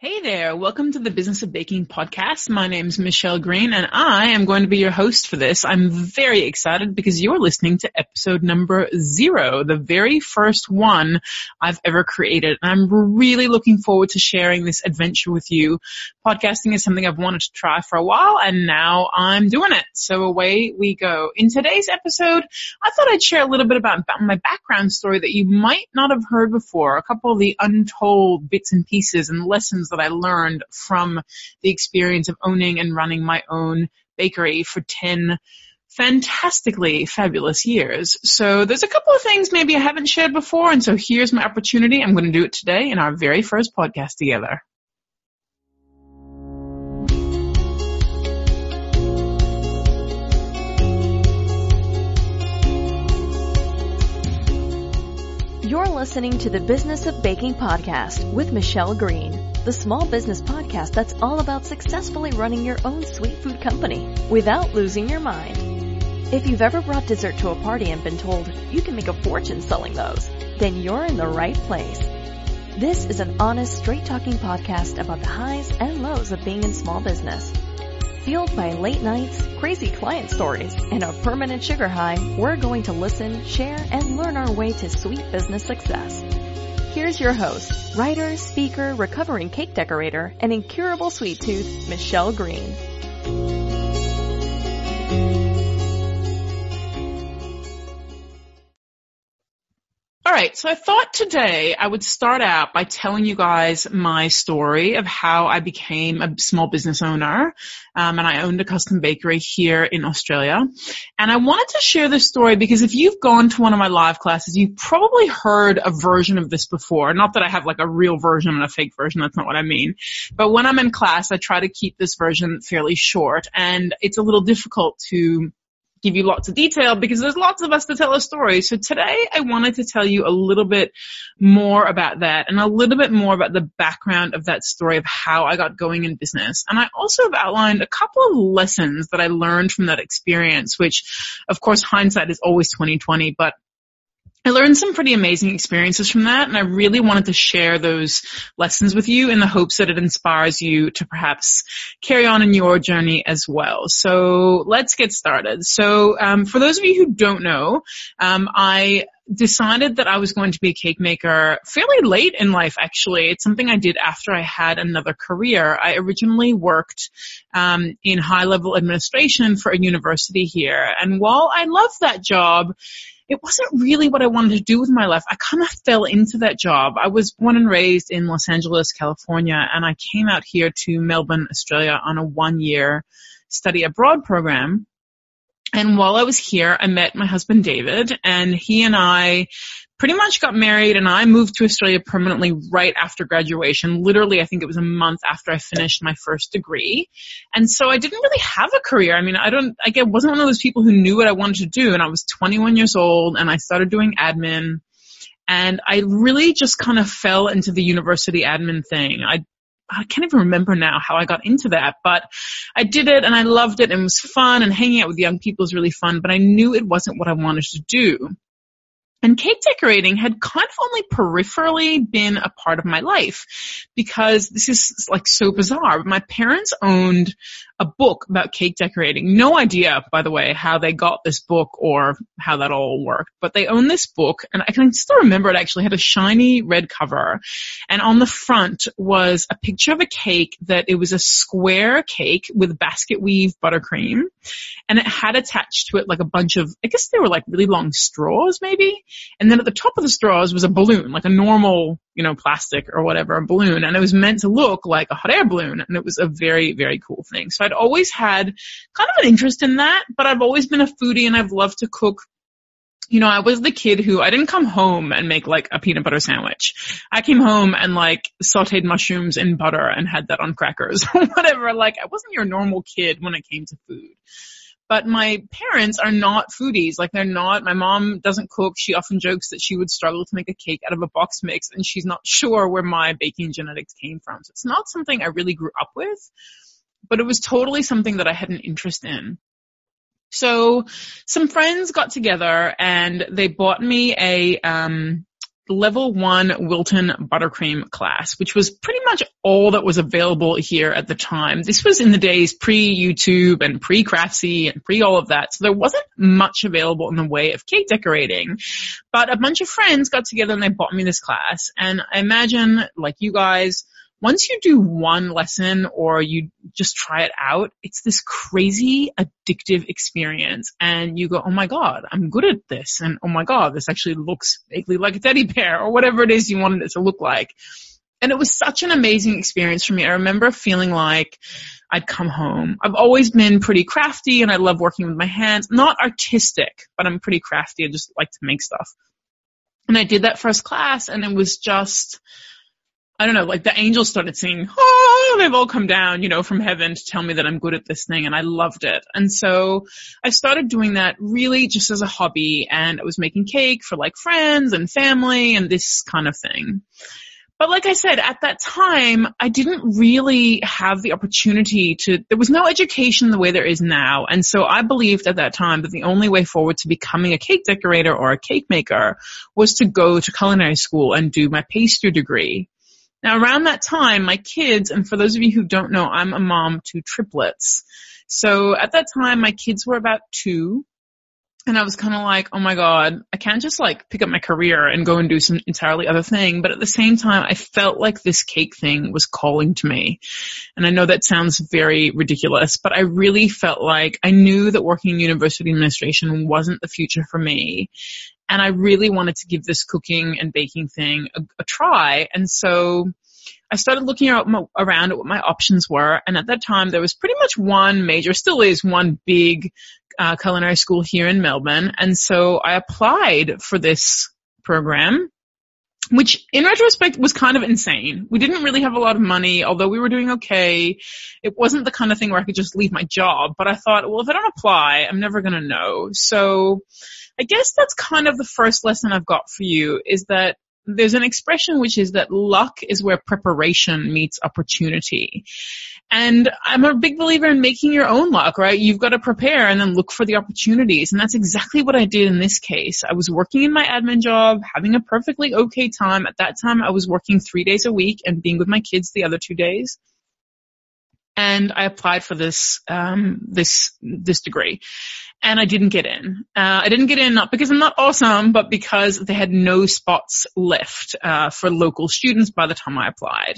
Hey there, welcome to the Business of Baking podcast. My name is Michelle Green and I am going to be your host for this. I'm very excited because you're listening to episode number zero, the very first one I've ever created. And I'm really looking forward to sharing this adventure with you. Podcasting is something I've wanted to try for a while and now I'm doing it. So away we go. In today's episode, I thought I'd share a little bit about, about my background story that you might not have heard before, a couple of the untold bits and pieces and lessons that I learned from the experience of owning and running my own bakery for 10 fantastically fabulous years. So there's a couple of things maybe I haven't shared before, and so here's my opportunity. I'm going to do it today in our very first podcast together. You're listening to the Business of Baking podcast with Michelle Green the small business podcast that's all about successfully running your own sweet food company without losing your mind. If you've ever brought dessert to a party and been told you can make a fortune selling those, then you're in the right place. This is an honest, straight talking podcast about the highs and lows of being in small business. Fueled by late nights, crazy client stories, and a permanent sugar high, we're going to listen, share, and learn our way to sweet business success. Here's your host, writer, speaker, recovering cake decorator, and incurable sweet tooth, Michelle Green. All right, so I thought today I would start out by telling you guys my story of how I became a small business owner, um, and I owned a custom bakery here in Australia. And I wanted to share this story because if you've gone to one of my live classes, you've probably heard a version of this before. Not that I have like a real version and a fake version, that's not what I mean. But when I'm in class, I try to keep this version fairly short, and it's a little difficult to give you lots of detail because there's lots of us to tell a story. So today I wanted to tell you a little bit more about that and a little bit more about the background of that story of how I got going in business. And I also have outlined a couple of lessons that I learned from that experience, which of course hindsight is always 2020, but I learned some pretty amazing experiences from that and I really wanted to share those lessons with you in the hopes that it inspires you to perhaps carry on in your journey as well. So let's get started. So um, for those of you who don't know, um, I decided that I was going to be a cake maker fairly late in life actually. It's something I did after I had another career. I originally worked um, in high level administration for a university here and while I loved that job, it wasn't really what I wanted to do with my life. I kind of fell into that job. I was born and raised in Los Angeles, California, and I came out here to Melbourne, Australia on a one year study abroad program. And while I was here, I met my husband David and he and I pretty much got married and I moved to Australia permanently right after graduation. Literally, I think it was a month after I finished my first degree. And so I didn't really have a career. I mean, I don't, I wasn't one of those people who knew what I wanted to do and I was 21 years old and I started doing admin and I really just kind of fell into the university admin thing. I I can't even remember now how I got into that, but I did it and I loved it and it was fun and hanging out with young people was really fun, but I knew it wasn't what I wanted to do. And cake decorating had kind of only peripherally been a part of my life because this is like so bizarre. My parents owned a book about cake decorating. No idea, by the way, how they got this book or how that all worked, but they own this book and I can still remember it actually had a shiny red cover and on the front was a picture of a cake that it was a square cake with basket weave buttercream and it had attached to it like a bunch of, I guess they were like really long straws maybe. And then at the top of the straws was a balloon, like a normal you know, plastic or whatever, a balloon, and it was meant to look like a hot air balloon, and it was a very, very cool thing. So I'd always had kind of an interest in that, but I've always been a foodie and I've loved to cook you know, I was the kid who I didn't come home and make like a peanut butter sandwich. I came home and like sauteed mushrooms in butter and had that on crackers or whatever. Like I wasn't your normal kid when it came to food. But my parents are not foodies. Like they're not, my mom doesn't cook. She often jokes that she would struggle to make a cake out of a box mix and she's not sure where my baking genetics came from. So it's not something I really grew up with, but it was totally something that I had an interest in. So some friends got together and they bought me a, um, level one Wilton buttercream class, which was pretty much all that was available here at the time. This was in the days pre-YouTube and pre-Craftsy and pre all of that. So there wasn't much available in the way of cake decorating, but a bunch of friends got together and they bought me this class. And I imagine like you guys, once you do one lesson or you just try it out, it's this crazy addictive experience and you go, oh my god, I'm good at this and oh my god, this actually looks vaguely like a teddy bear or whatever it is you wanted it to look like. And it was such an amazing experience for me. I remember feeling like I'd come home. I've always been pretty crafty and I love working with my hands. Not artistic, but I'm pretty crafty. I just like to make stuff. And I did that first class and it was just, I don't know, like the angels started singing, oh, they've all come down, you know, from heaven to tell me that I'm good at this thing and I loved it. And so I started doing that really just as a hobby and I was making cake for like friends and family and this kind of thing. But like I said, at that time, I didn't really have the opportunity to, there was no education the way there is now. And so I believed at that time that the only way forward to becoming a cake decorator or a cake maker was to go to culinary school and do my pastry degree. Now around that time, my kids, and for those of you who don't know, I'm a mom to triplets. So at that time, my kids were about two. And I was kind of like, oh my God, I can't just like pick up my career and go and do some entirely other thing. But at the same time, I felt like this cake thing was calling to me. And I know that sounds very ridiculous, but I really felt like I knew that working in university administration wasn't the future for me and I really wanted to give this cooking and baking thing a, a try. And so I started looking around at what my options were. And at that time, there was pretty much one major, still is one big uh, culinary school here in Melbourne. And so I applied for this program. Which in retrospect was kind of insane. We didn't really have a lot of money, although we were doing okay. It wasn't the kind of thing where I could just leave my job, but I thought, well, if I don't apply, I'm never gonna know. So I guess that's kind of the first lesson I've got for you is that there's an expression which is that luck is where preparation meets opportunity. And I'm a big believer in making your own luck, right? You've got to prepare and then look for the opportunities. And that's exactly what I did in this case. I was working in my admin job, having a perfectly okay time. At that time, I was working three days a week and being with my kids the other two days and I applied for this um, this this degree, and I didn't get in. Uh, I didn't get in not because I'm not awesome, but because they had no spots left uh, for local students by the time I applied.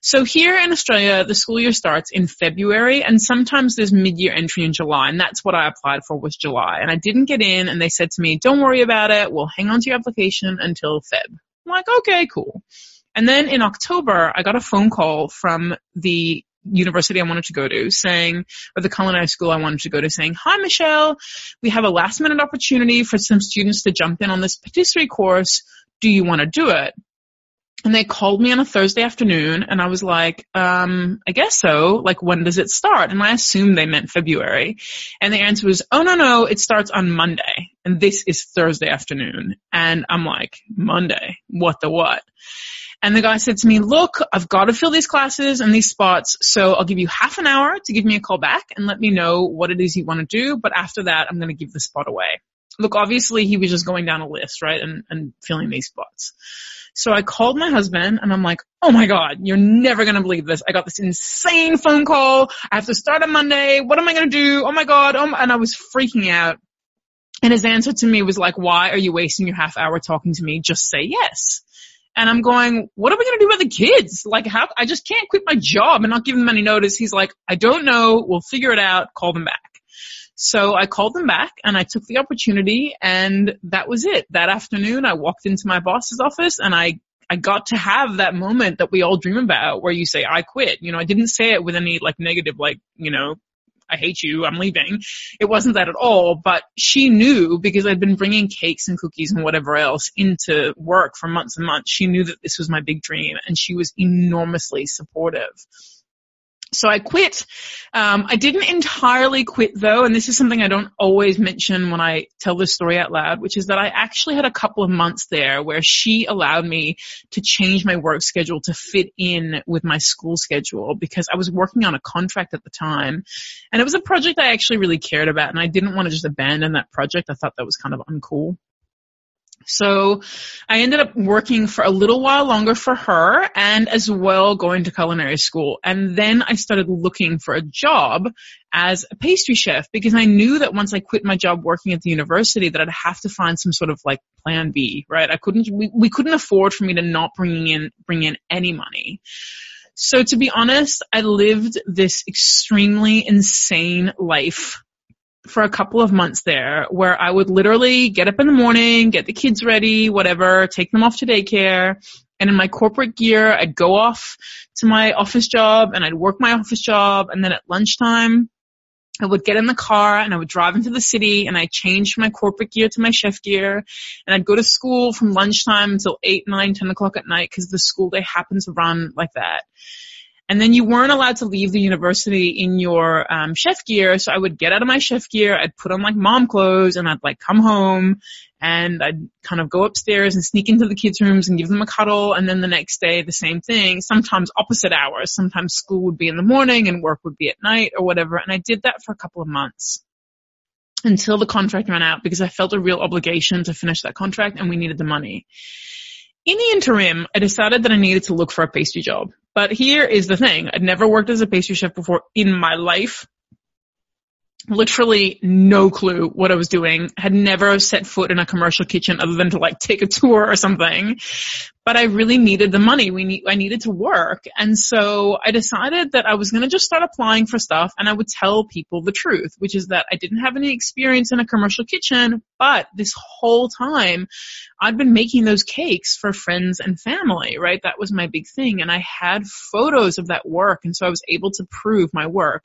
So here in Australia, the school year starts in February, and sometimes there's mid-year entry in July, and that's what I applied for was July. And I didn't get in, and they said to me, "Don't worry about it. We'll hang on to your application until Feb." I'm like, "Okay, cool." And then in October, I got a phone call from the university I wanted to go to saying, or the culinary school I wanted to go to saying, hi Michelle, we have a last minute opportunity for some students to jump in on this patisserie course. Do you want to do it? And they called me on a Thursday afternoon and I was like, um, I guess so. Like, when does it start? And I assumed they meant February. And the answer was, oh no, no, it starts on Monday. And this is Thursday afternoon. And I'm like, Monday? What the what? And the guy said to me, look, I've got to fill these classes and these spots, so I'll give you half an hour to give me a call back and let me know what it is you want to do, but after that, I'm going to give the spot away. Look, obviously he was just going down a list, right, and, and filling these spots. So I called my husband and I'm like, oh my god, you're never gonna believe this. I got this insane phone call. I have to start on Monday. What am I gonna do? Oh my god. Oh my, and I was freaking out. And his answer to me was like, why are you wasting your half hour talking to me? Just say yes. And I'm going, what are we going to do about the kids? Like how, I just can't quit my job and not give them any notice. He's like, I don't know. We'll figure it out. Call them back. So I called them back and I took the opportunity and that was it. That afternoon I walked into my boss's office and I I got to have that moment that we all dream about where you say, I quit. You know, I didn't say it with any like negative, like, you know, I hate you, I'm leaving. It wasn't that at all, but she knew because I'd been bringing cakes and cookies and whatever else into work for months and months. She knew that this was my big dream and she was enormously supportive. So I quit. Um, I didn't entirely quit though, and this is something I don't always mention when I tell this story out loud, which is that I actually had a couple of months there where she allowed me to change my work schedule to fit in with my school schedule because I was working on a contract at the time, and it was a project I actually really cared about, and I didn't want to just abandon that project. I thought that was kind of uncool. So I ended up working for a little while longer for her and as well going to culinary school. And then I started looking for a job as a pastry chef because I knew that once I quit my job working at the university that I'd have to find some sort of like plan B, right? I couldn't, we, we couldn't afford for me to not bring in, bring in any money. So to be honest, I lived this extremely insane life for a couple of months there where I would literally get up in the morning, get the kids ready, whatever, take them off to daycare. And in my corporate gear, I'd go off to my office job and I'd work my office job. And then at lunchtime, I would get in the car and I would drive into the city and I'd change my corporate gear to my chef gear and I'd go to school from lunchtime until 8, 9, 10 o'clock at night because the school day happens to run like that. And then you weren't allowed to leave the university in your um, chef gear. So I would get out of my chef gear, I'd put on like mom clothes, and I'd like come home, and I'd kind of go upstairs and sneak into the kids' rooms and give them a cuddle. And then the next day, the same thing. Sometimes opposite hours. Sometimes school would be in the morning and work would be at night or whatever. And I did that for a couple of months until the contract ran out because I felt a real obligation to finish that contract and we needed the money. In the interim, I decided that I needed to look for a pastry job. But here is the thing. I'd never worked as a pastry chef before in my life. Literally no clue what I was doing. Had never set foot in a commercial kitchen other than to like take a tour or something but I really needed the money. We need, I needed to work. And so I decided that I was going to just start applying for stuff and I would tell people the truth, which is that I didn't have any experience in a commercial kitchen, but this whole time I'd been making those cakes for friends and family, right? That was my big thing. And I had photos of that work. And so I was able to prove my work.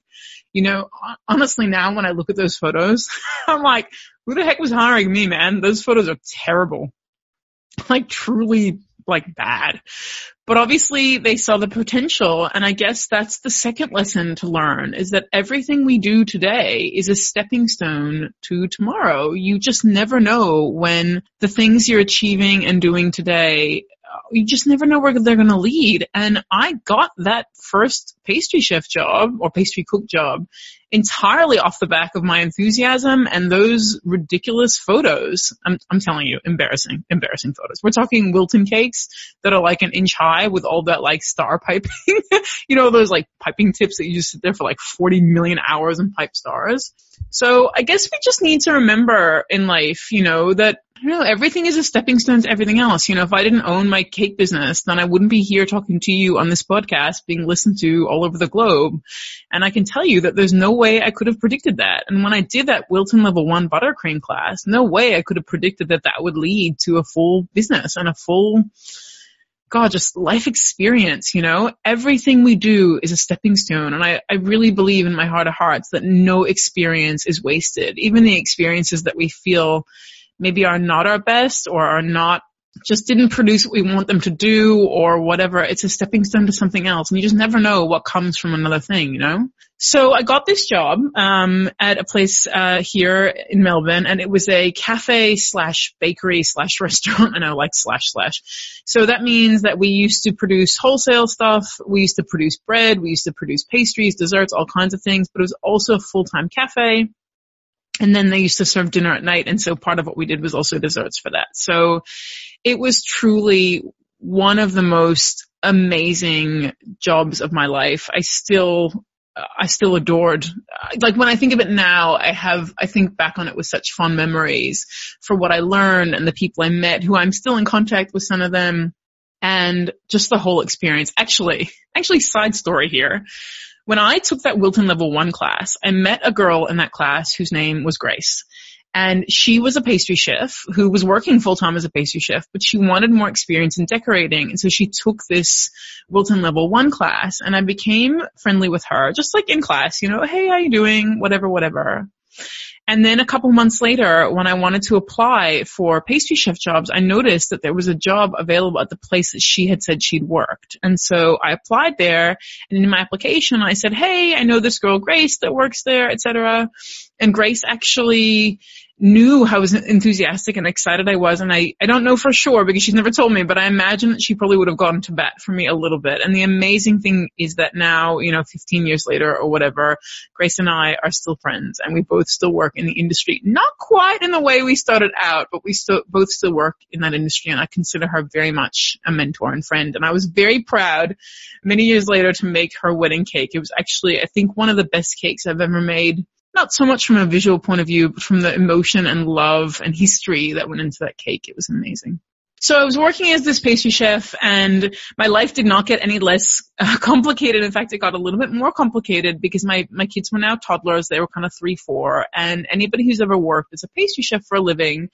You know, honestly now when I look at those photos, I'm like, who the heck was hiring me, man? Those photos are terrible. Like truly like bad. But obviously they saw the potential and I guess that's the second lesson to learn is that everything we do today is a stepping stone to tomorrow. You just never know when the things you're achieving and doing today you just never know where they're going to lead. And I got that first pastry chef job or pastry cook job entirely off the back of my enthusiasm and those ridiculous photos. I'm, I'm telling you, embarrassing, embarrassing photos. We're talking Wilton cakes that are like an inch high with all that like star piping, you know, those like piping tips that you just sit there for like 40 million hours and pipe stars. So I guess we just need to remember in life, you know, that know, everything is a stepping stone to everything else. You know, if I didn't own my cake business, then I wouldn't be here talking to you on this podcast being listened to all over the globe. And I can tell you that there's no way I could have predicted that. And when I did that Wilton level one buttercream class, no way I could have predicted that that would lead to a full business and a full, God, just life experience, you know? Everything we do is a stepping stone. And I, I really believe in my heart of hearts that no experience is wasted. Even the experiences that we feel maybe are not our best or are not just didn't produce what we want them to do or whatever. It's a stepping stone to something else. And you just never know what comes from another thing, you know? So I got this job, um, at a place, uh, here in Melbourne and it was a cafe slash bakery slash restaurant. I know, like slash slash. So that means that we used to produce wholesale stuff. We used to produce bread. We used to produce pastries, desserts, all kinds of things, but it was also a full-time cafe. And then they used to serve dinner at night. And so part of what we did was also desserts for that. So it was truly one of the most amazing jobs of my life. I still, I still adored, like when I think of it now, I have, I think back on it with such fond memories for what I learned and the people I met who I'm still in contact with some of them and just the whole experience. Actually, actually side story here. When I took that Wilton level one class, I met a girl in that class whose name was Grace. And she was a pastry chef who was working full time as a pastry chef, but she wanted more experience in decorating. And so she took this Wilton level one class and I became friendly with her, just like in class, you know, hey, how you doing? Whatever, whatever. And then a couple months later, when I wanted to apply for pastry chef jobs, I noticed that there was a job available at the place that she had said she'd worked. And so I applied there and in my application I said, hey, I know this girl Grace that works there, etc. And Grace actually knew how enthusiastic and excited I was. And I, I don't know for sure because she's never told me, but I imagine that she probably would have gone to bat for me a little bit. And the amazing thing is that now, you know, 15 years later or whatever, Grace and I are still friends and we both still work in the industry. Not quite in the way we started out, but we still, both still work in that industry and I consider her very much a mentor and friend. And I was very proud many years later to make her wedding cake. It was actually, I think, one of the best cakes I've ever made not so much from a visual point of view, but from the emotion and love and history that went into that cake. It was amazing. So I was working as this pastry chef and my life did not get any less uh, complicated. In fact, it got a little bit more complicated because my, my kids were now toddlers. They were kind of three, four and anybody who's ever worked as a pastry chef for a living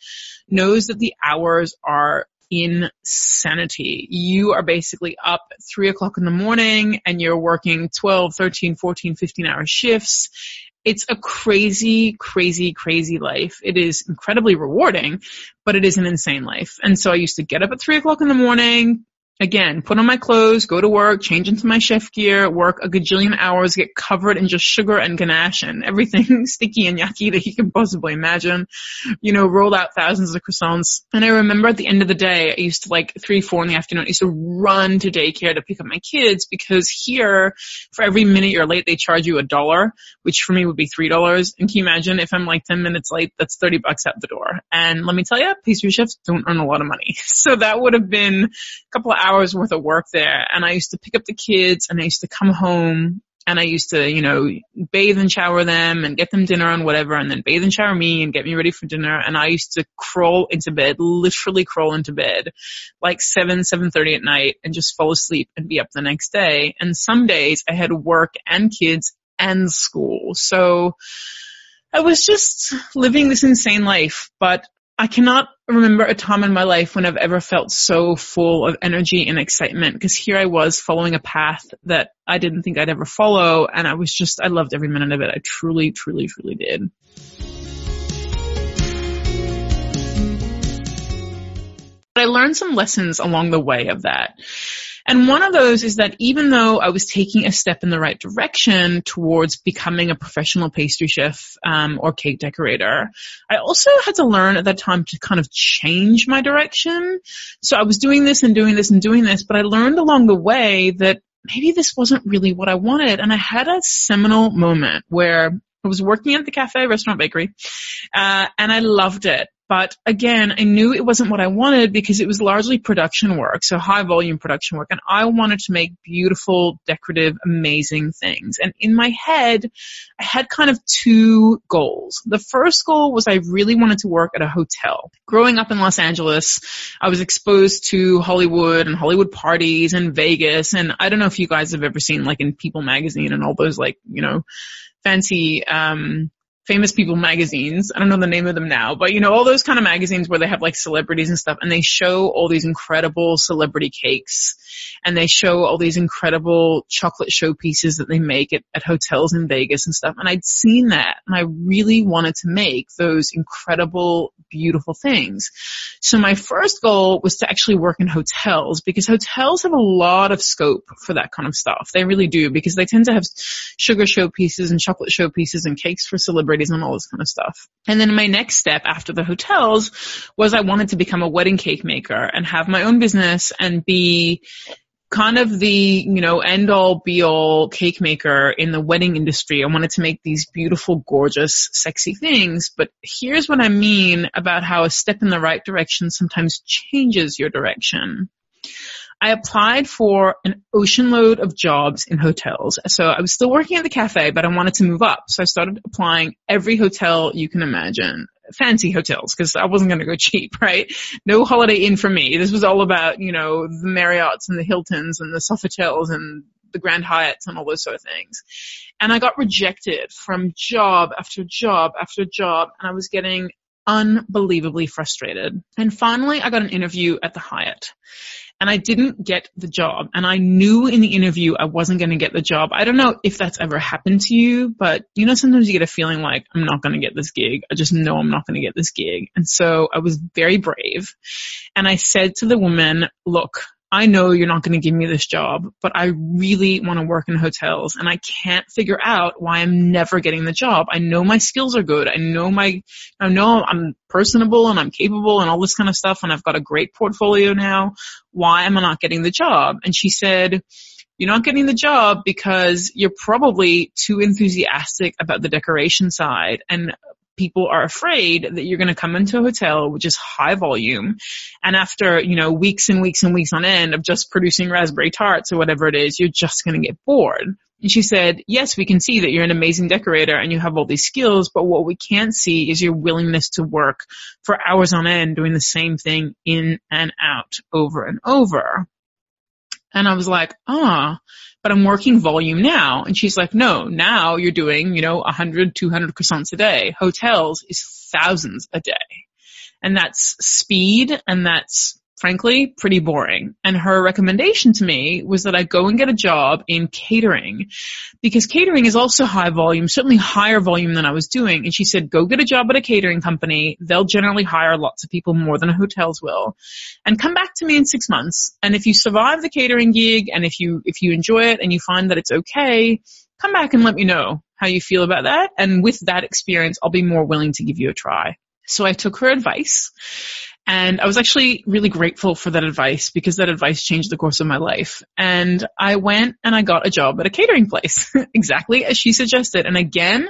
knows that the hours are insanity. You are basically up three o'clock in the morning and you're working 12, 13, 14, 15 hour shifts it's a crazy, crazy, crazy life. It is incredibly rewarding, but it is an insane life. And so I used to get up at three o'clock in the morning, Again, put on my clothes, go to work, change into my chef gear, work a gajillion hours, get covered in just sugar and ganache and everything sticky and yucky that you can possibly imagine. You know, roll out thousands of croissants. And I remember at the end of the day, I used to like three, four in the afternoon, I used to run to daycare to pick up my kids because here, for every minute you're late, they charge you a dollar, which for me would be three dollars. And can you imagine if I'm like 10 minutes late, that's 30 bucks out the door. And let me tell you, pastry chefs don't earn a lot of money. So that would have been a couple of hours hours worth of work there and I used to pick up the kids and I used to come home and I used to, you know, bathe and shower them and get them dinner and whatever and then bathe and shower me and get me ready for dinner and I used to crawl into bed, literally crawl into bed like 7, 7.30 at night and just fall asleep and be up the next day. And some days I had work and kids and school. So I was just living this insane life, but I cannot remember a time in my life when I've ever felt so full of energy and excitement because here I was following a path that I didn't think I'd ever follow and I was just, I loved every minute of it. I truly, truly, truly did. But I learned some lessons along the way of that. And one of those is that even though I was taking a step in the right direction towards becoming a professional pastry chef um, or cake decorator, I also had to learn at that time to kind of change my direction. So I was doing this and doing this and doing this, but I learned along the way that maybe this wasn't really what I wanted. And I had a seminal moment where I was working at the cafe, restaurant, bakery, uh, and I loved it. But again, I knew it wasn't what I wanted because it was largely production work, so high volume production work, and I wanted to make beautiful, decorative, amazing things. And in my head, I had kind of two goals. The first goal was I really wanted to work at a hotel. Growing up in Los Angeles, I was exposed to Hollywood and Hollywood parties and Vegas, and I don't know if you guys have ever seen like in People magazine and all those like, you know, fancy um famous people magazines. I don't know the name of them now, but you know, all those kind of magazines where they have like celebrities and stuff and they show all these incredible celebrity cakes and they show all these incredible chocolate showpieces that they make at, at hotels in Vegas and stuff. And I'd seen that and I really wanted to make those incredible, beautiful things. So my first goal was to actually work in hotels because hotels have a lot of scope for that kind of stuff. They really do because they tend to have sugar showpieces and chocolate showpieces and cakes for celebrities and all this kind of stuff. And then my next step after the hotels was I wanted to become a wedding cake maker and have my own business and be kind of the, you know, end all be all cake maker in the wedding industry. I wanted to make these beautiful, gorgeous, sexy things. But here's what I mean about how a step in the right direction sometimes changes your direction. I applied for an ocean load of jobs in hotels. So I was still working at the cafe, but I wanted to move up. So I started applying every hotel you can imagine. Fancy hotels, because I wasn't going to go cheap, right? No Holiday Inn for me. This was all about, you know, the Marriotts and the Hiltons and the Sofitels and the Grand Hyatts and all those sort of things. And I got rejected from job after job after job, and I was getting unbelievably frustrated. And finally, I got an interview at the Hyatt and I didn't get the job. And I knew in the interview I wasn't going to get the job. I don't know if that's ever happened to you, but you know, sometimes you get a feeling like I'm not going to get this gig. I just know I'm not going to get this gig. And so I was very brave and I said to the woman, look, I know you're not going to give me this job, but I really want to work in hotels and I can't figure out why I'm never getting the job. I know my skills are good. I know my, I know I'm personable and I'm capable and all this kind of stuff and I've got a great portfolio now. Why am I not getting the job? And she said, you're not getting the job because you're probably too enthusiastic about the decoration side and people are afraid that you're going to come into a hotel which is high volume and after, you know, weeks and weeks and weeks on end of just producing raspberry tarts or whatever it is, you're just going to get bored. And she said, yes, we can see that you're an amazing decorator and you have all these skills, but what we can't see is your willingness to work for hours on end doing the same thing in and out over and over. And I was like, ah, but I'm working volume now. And she's like, no, now you're doing, you know, 100, 200 croissants a day. Hotels is thousands a day. And that's speed and that's frankly pretty boring. And her recommendation to me was that I go and get a job in catering because catering is also high volume, certainly higher volume than I was doing. And she said, go get a job at a catering company. They'll generally hire lots of people more than hotels will and come back to me in six months. And if you survive the catering gig and if you, if you enjoy it and you find that it's okay, come back and let me know how you feel about that. And with that experience, I'll be more willing to give you a try. So I took her advice and I was actually really grateful for that advice because that advice changed the course of my life. And I went and I got a job at a catering place, exactly as she suggested. And again,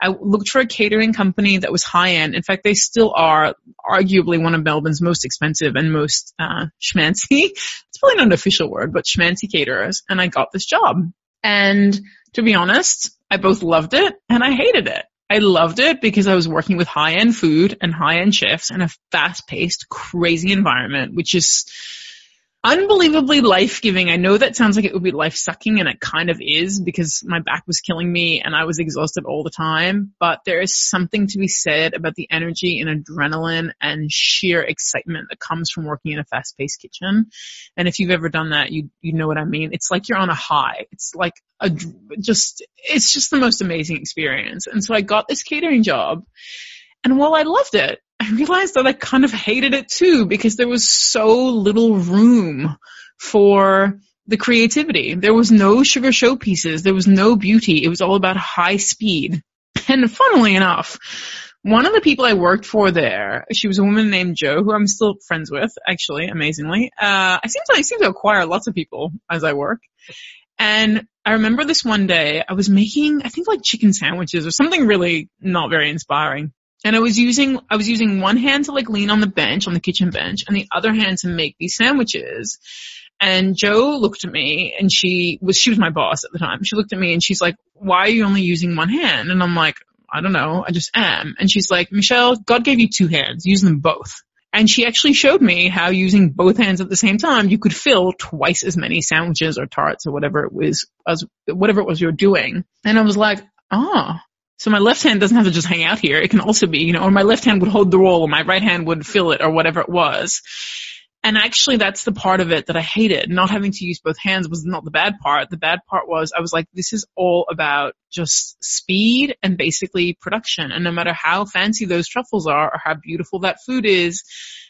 I looked for a catering company that was high end. In fact, they still are arguably one of Melbourne's most expensive and most uh, schmancy. It's probably not an official word, but schmancy caterers. And I got this job. And to be honest, I both loved it and I hated it. I loved it because I was working with high end food and high end chefs in a fast paced, crazy environment, which is unbelievably life giving. I know that sounds like it would be life sucking and it kind of is because my back was killing me and I was exhausted all the time. But there is something to be said about the energy and adrenaline and sheer excitement that comes from working in a fast paced kitchen. And if you've ever done that, you, you know what I mean. It's like you're on a high. It's like a, just, it's just the most amazing experience. And so I got this catering job and while I loved it, I realized that I kind of hated it too because there was so little room for the creativity. There was no sugar showpieces. There was no beauty. It was all about high speed. And funnily enough, one of the people I worked for there, she was a woman named Jo, who I'm still friends with, actually, amazingly. Uh, I seem to, I seem to acquire lots of people as I work. And I remember this one day, I was making, I think like chicken sandwiches or something really not very inspiring. And I was using, I was using one hand to like lean on the bench, on the kitchen bench, and the other hand to make these sandwiches. And Jo looked at me and she was, she was my boss at the time. She looked at me and she's like, why are you only using one hand? And I'm like, I don't know. I just am. And she's like, Michelle, God gave you two hands. Use them both. And she actually showed me how using both hands at the same time, you could fill twice as many sandwiches or tarts or whatever it was, as whatever it was you're doing. And I was like, ah, oh, so my left hand doesn't have to just hang out here. It can also be, you know, or my left hand would hold the roll, or my right hand would fill it or whatever it was. And actually that's the part of it that I hated. Not having to use both hands was not the bad part. The bad part was I was like, this is all about just speed and basically production. And no matter how fancy those truffles are or how beautiful that food is,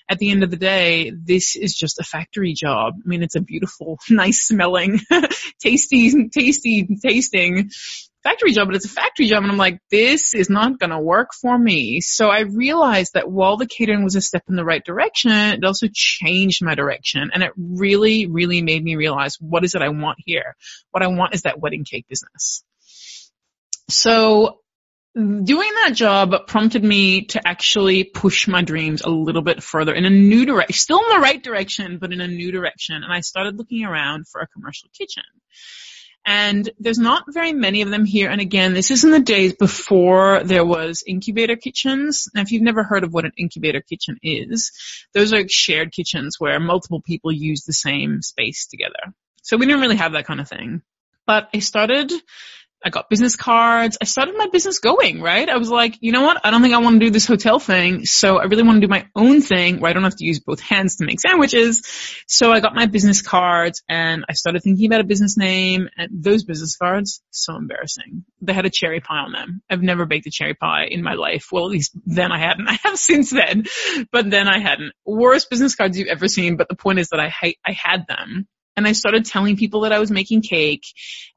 at the end of the day, this is just a factory job. I mean, it's a beautiful, nice smelling, tasty, tasty tasting factory job, but it's a factory job. And I'm like, this is not going to work for me. So I realized that while the catering was a step in the right direction, it also changed my direction. And it really, really made me realize what is it I want here? What I want is that wedding cake business. So doing that job prompted me to actually push my dreams a little bit further in a new direction, still in the right direction, but in a new direction. And I started looking around for a commercial kitchen. And there's not very many of them here. And again, this is in the days before there was incubator kitchens. Now, if you've never heard of what an incubator kitchen is, those are shared kitchens where multiple people use the same space together. So we didn't really have that kind of thing. But I started I got business cards. I started my business going, right? I was like, you know what? I don't think I want to do this hotel thing. So I really want to do my own thing where I don't have to use both hands to make sandwiches. So I got my business cards and I started thinking about a business name and those business cards, so embarrassing. They had a cherry pie on them. I've never baked a cherry pie in my life. Well, at least then I hadn't. I have since then, but then I hadn't. Worst business cards you've ever seen. But the point is that I, I had them and I started telling people that I was making cake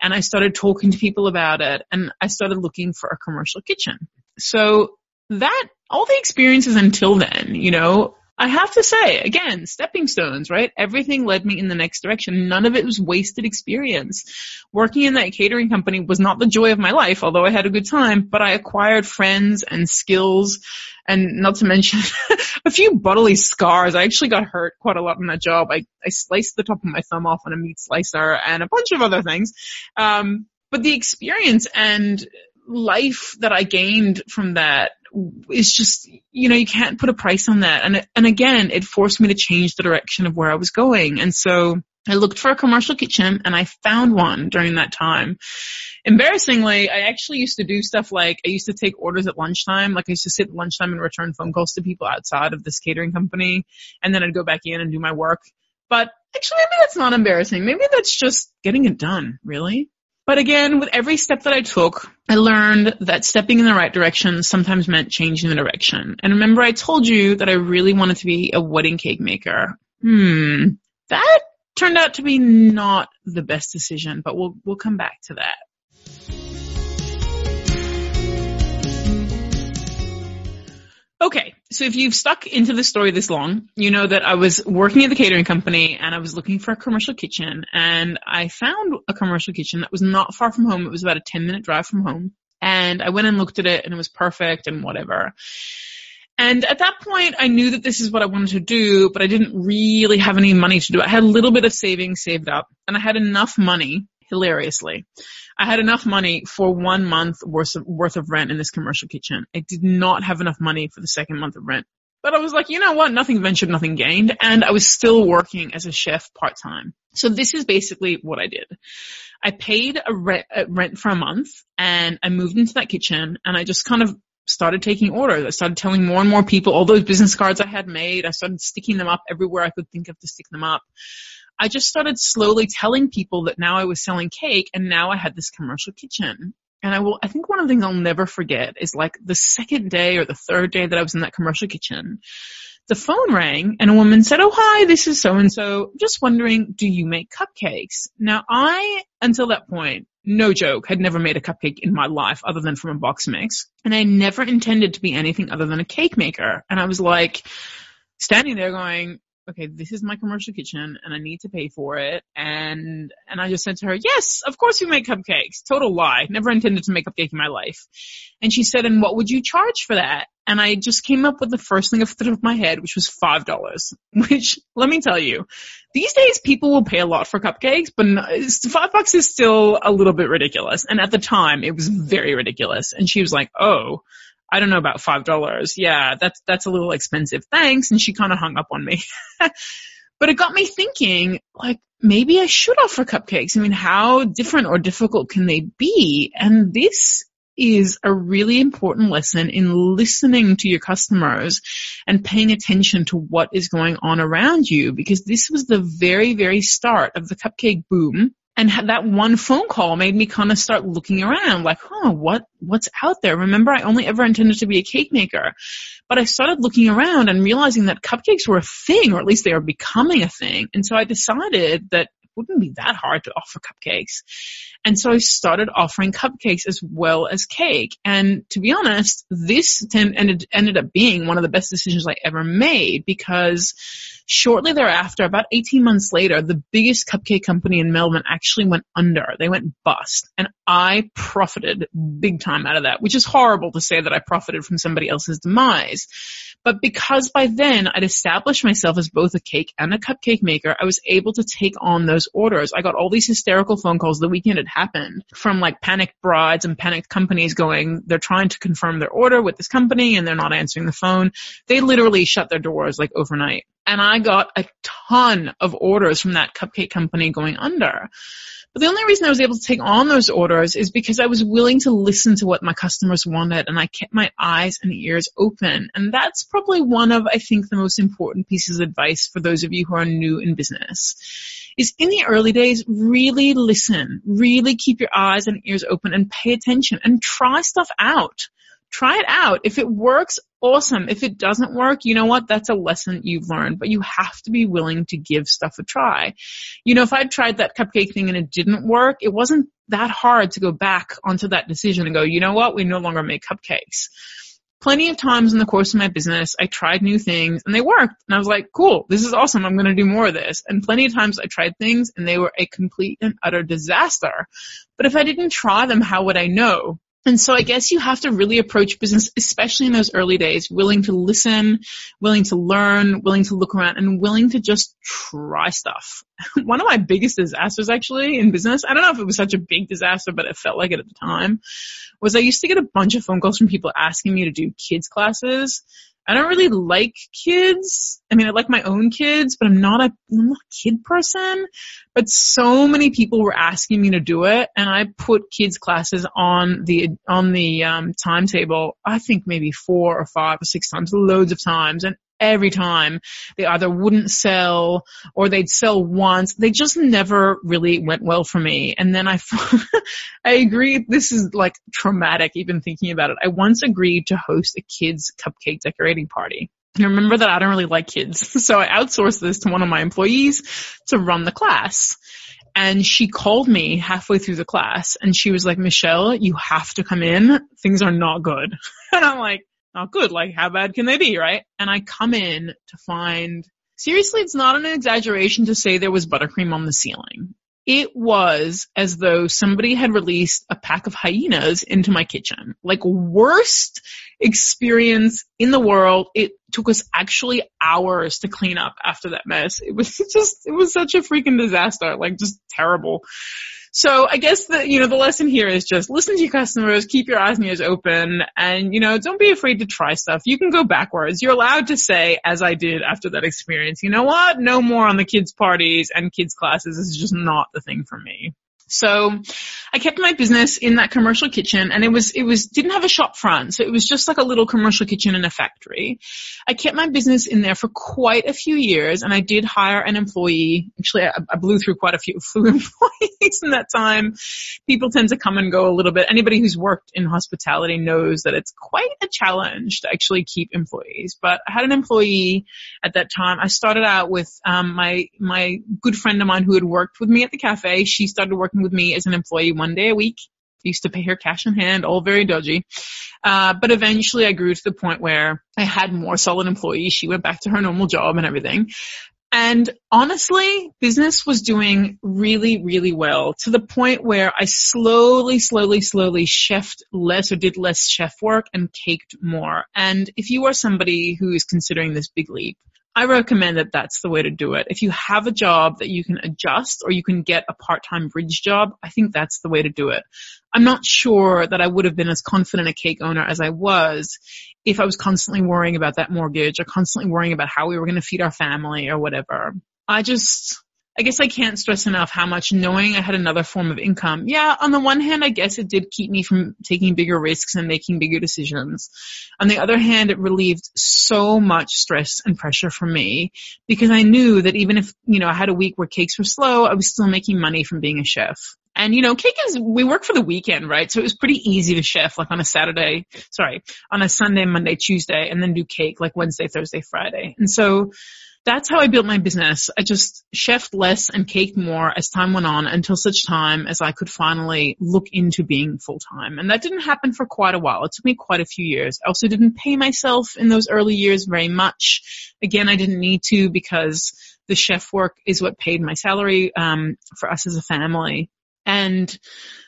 and I started talking to people about it and I started looking for a commercial kitchen. So that, all the experiences until then, you know, I have to say, again, stepping stones, right? Everything led me in the next direction. None of it was wasted experience. Working in that catering company was not the joy of my life, although I had a good time, but I acquired friends and skills and not to mention a few bodily scars. I actually got hurt quite a lot in that job. I, I sliced the top of my thumb off on a meat slicer and a bunch of other things. Um, but the experience and life that I gained from that is just, you know, you can't put a price on that. And, and again, it forced me to change the direction of where I was going. And so I looked for a commercial kitchen and I found one during that time. Embarrassingly, I actually used to do stuff like I used to take orders at lunchtime. Like I used to sit at lunchtime and return phone calls to people outside of this catering company. And then I'd go back in and do my work. But actually, maybe that's not embarrassing. Maybe that's just getting it done, really. But again, with every step that I took, I learned that stepping in the right direction sometimes meant changing the direction. And remember I told you that I really wanted to be a wedding cake maker. Hmm. That turned out to be not the best decision, but we'll, we'll come back to that. Okay, so if you've stuck into the story this long, you know that I was working at the catering company and I was looking for a commercial kitchen and I found a commercial kitchen that was not far from home. It was about a 10 minute drive from home. And I went and looked at it and it was perfect and whatever. And at that point, I knew that this is what I wanted to do, but I didn't really have any money to do it. I had a little bit of savings saved up and I had enough money, hilariously, I had enough money for one month worth of, worth of rent in this commercial kitchen. I did not have enough money for the second month of rent. But I was like, you know what? Nothing ventured, nothing gained. And I was still working as a chef part time. So this is basically what I did. I paid a rent, a rent for a month and I moved into that kitchen and I just kind of started taking orders. I started telling more and more people all those business cards I had made. I started sticking them up everywhere I could think of to stick them up. I just started slowly telling people that now I was selling cake and now I had this commercial kitchen. And I will, I think one of the things I'll never forget is like the second day or the third day that I was in that commercial kitchen, the phone rang and a woman said, Oh, hi, this is so and so. Just wondering, do you make cupcakes? Now I, until that point, no joke, had never made a cupcake in my life other than from a box mix. And I never intended to be anything other than a cake maker. And I was like, standing there going, okay, this is my commercial kitchen and I need to pay for it. And, and I just said to her, yes, of course you make cupcakes. Total lie. Never intended to make cupcake in my life. And she said, and what would you charge for that? And I just came up with the first thing off the top of my head, which was five dollars. Which, let me tell you, these days people will pay a lot for cupcakes, but five bucks is still a little bit ridiculous. And at the time, it was very ridiculous. And she was like, "Oh, I don't know about five dollars. Yeah, that's that's a little expensive. Thanks. And she kind of hung up on me. but it got me thinking, like, maybe I should offer cupcakes. I mean, how different or difficult can they be? And this is a really important lesson in listening to your customers and paying attention to what is going on around you because this was the very, very start of the cupcake boom and that one phone call made me kind of start looking around like, huh, what, what's out there? Remember, I only ever intended to be a cake maker, but I started looking around and realizing that cupcakes were a thing, or at least they are becoming a thing. And so I decided that wouldn't be that hard to offer cupcakes. And so I started offering cupcakes as well as cake. And to be honest, this ended, ended up being one of the best decisions I ever made because shortly thereafter, about 18 months later, the biggest cupcake company in Melbourne actually went under. They went bust. And I profited big time out of that, which is horrible to say that I profited from somebody else's demise. But because by then I'd established myself as both a cake and a cupcake maker, I was able to take on those orders. I got all these hysterical phone calls the weekend it happened from like panicked brides and panicked companies going, they're trying to confirm their order with this company and they're not answering the phone. They literally shut their doors like overnight. And I got a ton of orders from that cupcake company going under. But the only reason I was able to take on those orders is because I was willing to listen to what my customers wanted and I kept my eyes and ears open. And that's probably one of, I think, the most important pieces of advice for those of you who are new in business is in the early days, really listen, really keep your eyes and ears open and pay attention and try stuff out. Try it out. If it works, awesome. If it doesn't work, you know what? That's a lesson you've learned, but you have to be willing to give stuff a try. You know, if I'd tried that cupcake thing and it didn't work, it wasn't that hard to go back onto that decision and go, you know what? We no longer make cupcakes plenty of times in the course of my business, I tried new things and they worked. And I was like, cool, this is awesome. I'm going to do more of this. And plenty of times I tried things and they were a complete and utter disaster. But if I didn't try them, how would I know? And so I guess you have to really approach business, especially in those early days, willing to listen, willing to learn, willing to look around, and willing to just try stuff. One of my biggest disasters actually in business, I don't know if it was such a big disaster, but it felt like it at the time, was I used to get a bunch of phone calls from people asking me to do kids classes I don't really like kids. I mean, I like my own kids, but I'm not a, I'm not a kid person. But so many people were asking me to do it, and I put kids classes on the on the um, timetable. I think maybe four or five or six times, loads of times, and every time. They either wouldn't sell or they'd sell once. They just never really went well for me. And then I, I agree. This is like traumatic even thinking about it. I once agreed to host a kids cupcake decorating party. And remember that I don't really like kids. So I outsourced this to one of my employees to run the class. And she called me halfway through the class and she was like, Michelle, you have to come in. Things are not good. And I'm like, not good. Like, how bad can they be, right? And I come in to find, seriously, it's not an exaggeration to say there was buttercream on the ceiling. It was as though somebody had released a pack of hyenas into my kitchen. Like worst experience in the world. It took us actually hours to clean up after that mess. It was just, it was such a freaking disaster. Like just terrible. So I guess the, you know, the lesson here is just listen to your customers, keep your eyes and ears open, and, you know, don't be afraid to try stuff. You can go backwards. You're allowed to say, as I did after that experience, you know what? No more on the kids parties and kids classes. This is just not the thing for me. So I kept my business in that commercial kitchen and it was, it was, didn't have a shop front. So it was just like a little commercial kitchen in a factory. I kept my business in there for quite a few years and I did hire an employee. Actually, I, I blew through quite a few employees in that time. People tend to come and go a little bit. Anybody who's worked in hospitality knows that it's quite a challenge to actually keep employees. But I had an employee at that time. I started out with, um, my, my good friend of mine who had worked with me at the cafe. She started working with me as an employee one day a week. I used to pay her cash in hand, all very dodgy. Uh, but eventually I grew to the point where I had more solid employees. She went back to her normal job and everything. And honestly, business was doing really, really well to the point where I slowly, slowly, slowly chefed less or did less chef work and caked more. And if you are somebody who is considering this big leap, I recommend that that's the way to do it. If you have a job that you can adjust or you can get a part-time bridge job, I think that's the way to do it. I'm not sure that I would have been as confident a cake owner as I was if I was constantly worrying about that mortgage or constantly worrying about how we were going to feed our family or whatever. I just, I guess I can't stress enough how much knowing I had another form of income. Yeah, on the one hand, I guess it did keep me from taking bigger risks and making bigger decisions. On the other hand, it relieved so much stress and pressure from me because I knew that even if, you know, I had a week where cakes were slow, I was still making money from being a chef. And you know, cake is, we work for the weekend, right? So it was pretty easy to chef like on a Saturday, sorry, on a Sunday, Monday, Tuesday, and then do cake like Wednesday, Thursday, Friday. And so that's how I built my business. I just chefed less and caked more as time went on until such time as I could finally look into being full time. And that didn't happen for quite a while. It took me quite a few years. I also didn't pay myself in those early years very much. Again, I didn't need to because the chef work is what paid my salary um, for us as a family. And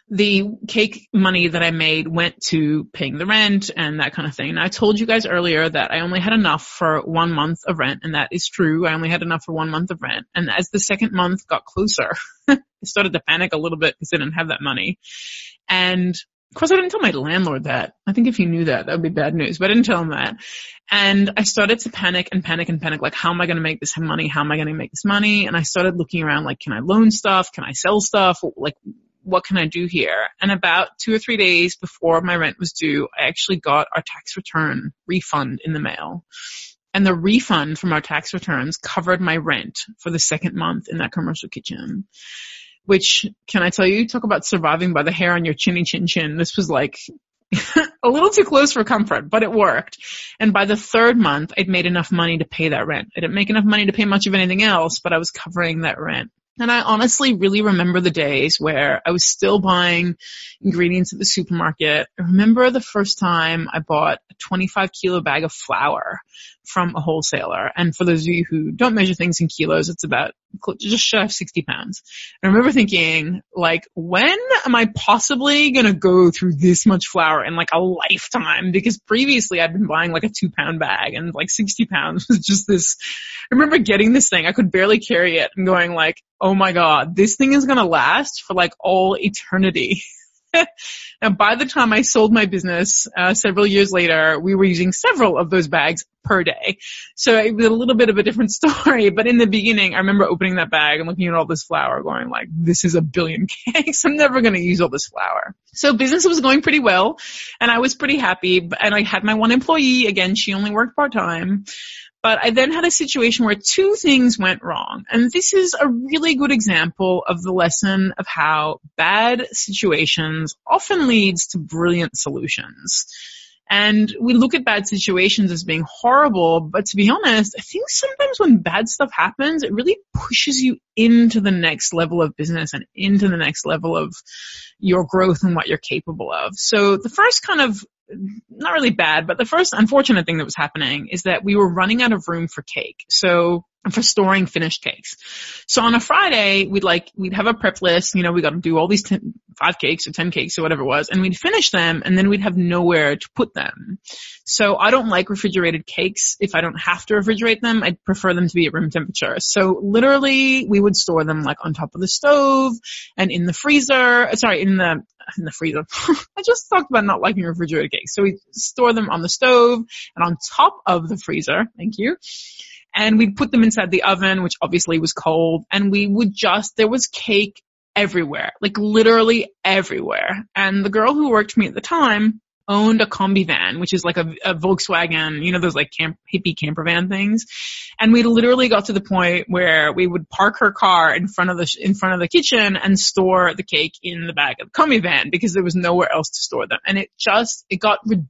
the cake money that I made went to paying the rent and that kind of thing. And I told you guys earlier that I only had enough for one month of rent, and that is true. I only had enough for one month of rent. And as the second month got closer, I started to panic a little bit because I didn't have that money. And Of course, I didn't tell my landlord that. I think if he knew that, that would be bad news, but I didn't tell him that. And I started to panic and panic and panic, like, how am I going to make this money? How am I going to make this money? And I started looking around, like, can I loan stuff? Can I sell stuff? Like, what can I do here? And about two or three days before my rent was due, I actually got our tax return refund in the mail. And the refund from our tax returns covered my rent for the second month in that commercial kitchen which can I tell you, talk about surviving by the hair on your chinny chin chin. This was like a little too close for comfort, but it worked. And by the third month, I'd made enough money to pay that rent. I didn't make enough money to pay much of anything else, but I was covering that rent. And I honestly really remember the days where I was still buying ingredients at the supermarket. I remember the first time I bought a 25 kilo bag of flour from a wholesaler. And for those of you who don't measure things in kilos, it's about just shy of 60 pounds. I remember thinking, like, when am I possibly to go through this much flour in like a lifetime? Because previously I'd been buying like a two pound bag and like 60 pounds was just this. I remember getting this thing. I could barely carry it and going like, oh my God, this thing is to last for like all eternity. and by the time I sold my business uh, several years later, we were using several of those bags per day. So it was a little bit of a different story. But in the beginning, I remember opening that bag and looking at all this flour, going like, "This is a billion cakes. I'm never going to use all this flour." So business was going pretty well, and I was pretty happy. And I had my one employee again. She only worked part time. But I then had a situation where two things went wrong. And this is a really good example of the lesson of how bad situations often leads to brilliant solutions. And we look at bad situations as being horrible, but to be honest, I think sometimes when bad stuff happens, it really pushes you into the next level of business and into the next level of your growth and what you're capable of. So the first kind of not really bad, but the first unfortunate thing that was happening is that we were running out of room for cake. So for storing finished cakes. So on a Friday, we'd like, we'd have a prep list, you know, we got to do all these ten, five cakes or 10 cakes or whatever it was, and we'd finish them and then we'd have nowhere to put them. So I don't like refrigerated cakes. If I don't have to refrigerate them, I'd prefer them to be at room temperature. So literally we would store them like on top of the stove and in the freezer, uh, sorry, in the, in the freezer. I just talked about not liking refrigerated cakes. So we store them on the stove and on top of the freezer. Thank you and we'd put them inside the oven, which obviously was cold, and we would just, there was cake everywhere, like literally everywhere. And the girl who worked for me at the time owned a combi van, which is like a, a Volkswagen, you know, those like camp, hippie camper van things. And we literally got to the point where we would park her car in front of the, in front of the kitchen and store the cake in the back of the combi van because there was nowhere else to store them. And it just, it got ridiculous.